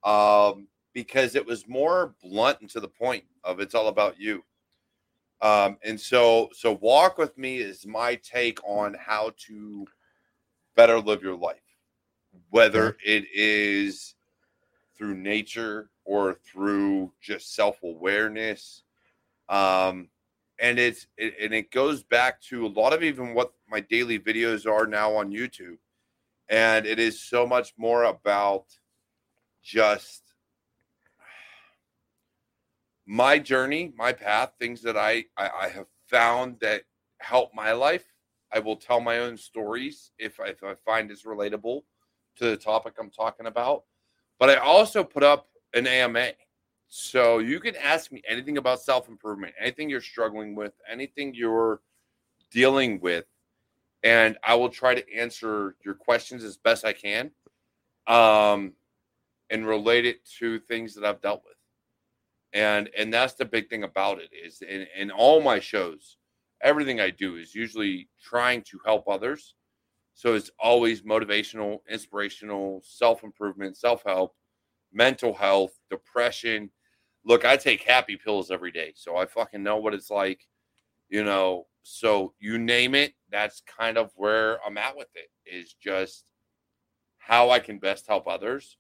um, because it was more blunt and to the point of it's all about you. Um, and so, so walk with me is my take on how to better live your life, whether it is through nature or through just self awareness. Um, and it's it, and it goes back to a lot of even what my daily videos are now on YouTube, and it is so much more about just my journey, my path, things that I, I I have found that help my life. I will tell my own stories if I, if I find it's relatable to the topic I'm talking about. But I also put up an AMA, So you can ask me anything about self improvement, anything you're struggling with, anything you're dealing with, and I will try to answer your questions as best I can, um, and relate it to things that I've dealt with. And and that's the big thing about it is in, in all my shows, everything I do is usually trying to help others. So it's always motivational, inspirational, self improvement, self help, mental health, depression. Look, I take happy pills every day, so I fucking know what it's like, you know. So you name it, that's kind of where I'm at with it. Is just how I can best help others,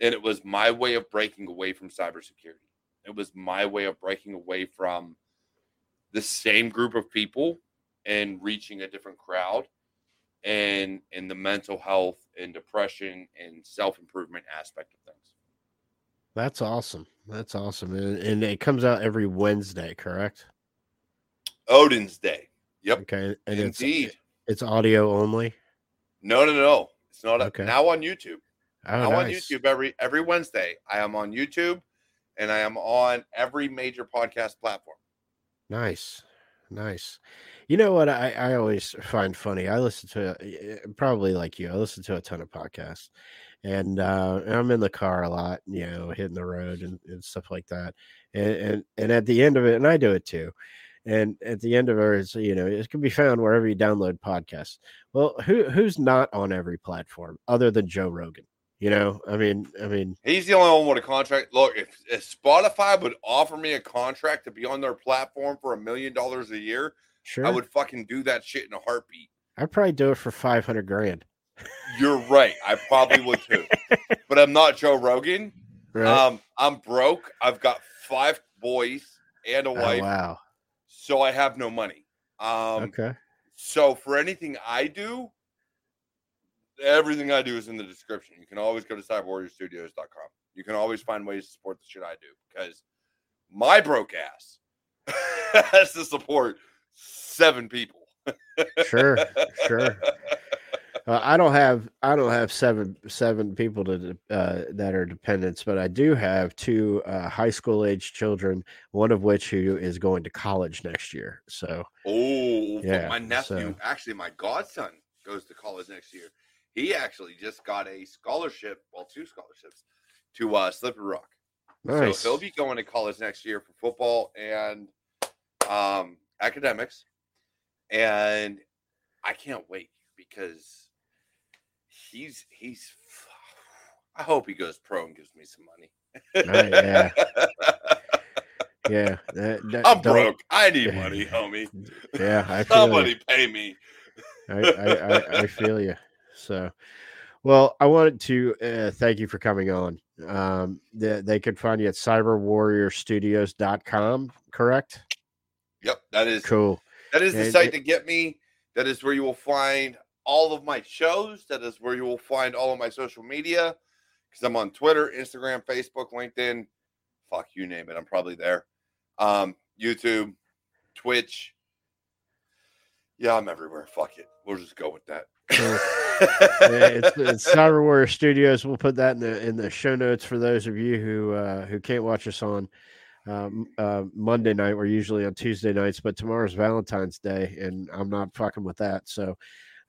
and it was my way of breaking away from cybersecurity. It was my way of breaking away from the same group of people and reaching a different crowd and in the mental health and depression and self-improvement aspect of things That's awesome. That's awesome. And, and it comes out every Wednesday, correct? odin's day yep Okay. And it's indeed it's audio only. no no no it's not Okay. now on youtube Oh, now on youtube every every wednesday i am on youtube and i am on every major podcast platform Nice, nice. You know what I, I always find funny? I listen to eh, probably like you. I listen to a ton of podcasts, and uh, I'm in the car a lot. You know, hitting the road and, and stuff like that. And, and and at the end of it, and I do it too. And at the end of it, it's, you know, it can be found wherever you download podcasts. Well, who who's not on every platform other than Joe Rogan? You know, I mean, I mean, He's the only one with a contract. Look, if, if Spotify would offer me a contract to be on their platform for a million dollars a year, sure, I would fucking do that shit in a heartbeat. I'd probably do it for five hundred grand. You're right. I probably would too. but I'm not Joe Rogan. Right? Um, I'm broke. I've got five boys and a Oh, wife, wow. so I have no money. Um, okay. so for anything I do, everything I do is in the description. You can always go to cyberwarriorstudios.com. You can always find ways to support the shit I do because my broke ass has to support seven people. Sure, sure. Uh, I don't have I don't have seven seven people to uh, that are dependents, but I do have two uh, high school age children. One of which who is going to college next year. So Oh, Yeah, my nephew, so- actually, my godson goes to college next year. He actually just got a scholarship, well, two scholarships to uh, Slippery Rock. nice. So he'll be going to college next year for football and um, academics. And I can't wait because he's he's. I hope he goes pro and gives me some money. Oh, yeah. yeah, that- that- I'm broke. I need money, homie. Yeah, I feel you. Somebody pay me. I, I, I, I feel you. So, well, I wanted to uh, thank you for coming on. Um, they, they could find you at cyberwarriorstudios.com, correct? Yep, that is Cool. That is the site it- to get me. That is where you will find all of my shows. That is where you will find all of my social media. Because I'm on Twitter, Instagram, Facebook, LinkedIn. Fuck you name it. I'm probably there. Um, YouTube, Twitch. Yeah, I'm everywhere. Fuck it. We'll just go with that. Cool. Yeah, it's, it's Cyber Warrior Studios. We'll put that in the in the show notes for those of you who uh, who can't watch us on um, uh, Monday night. We're usually on Tuesday nights, but tomorrow's Valentine's Day, and I'm not fucking with that. So,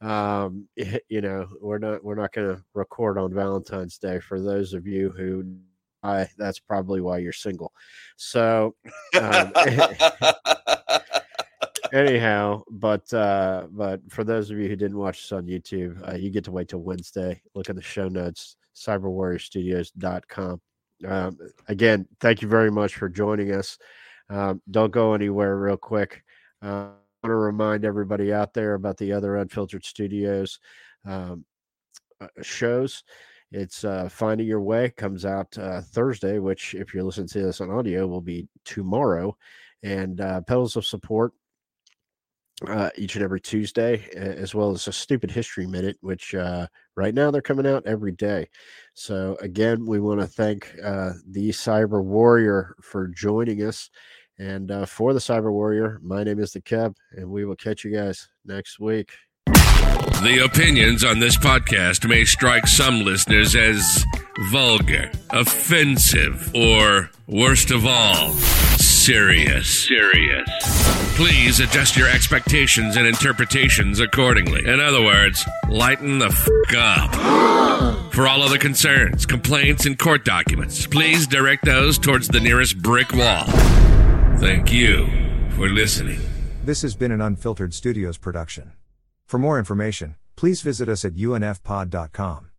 um, you know, we're not we're not going to record on Valentine's Day for those of you who. I, that's probably why you're single. So, um, anyhow but uh but for those of you who didn't watch this on youtube uh, you get to wait till wednesday look at the show notes cyberwarriorstudios.com um, again thank you very much for joining us. Um, don't go anywhere real quick. Uh, i want to remind everybody out there about the other unfiltered studios um, uh, shows. It's uh, finding your way comes out uh, thursday which if you're listening to this on audio will be tomorrow. And uh, pedals of support uh, each and every Tuesday, as well as a stupid history minute, which uh, right now they're coming out every day. So again, we want to thank uh, the Cyber Warrior for joining us. And uh, for the Cyber Warrior, my name is the Keb, and we will catch you guys next week. The opinions on this podcast may strike some listeners as vulgar, offensive, or Worst of all, serious. Serious. Please adjust your expectations and interpretations accordingly. In other words, lighten the f up. For all other concerns, complaints, and court documents, please direct those towards the nearest brick wall. Thank you for listening. This has been an Unfiltered Studios production. For more information, please visit us at unfpod.com.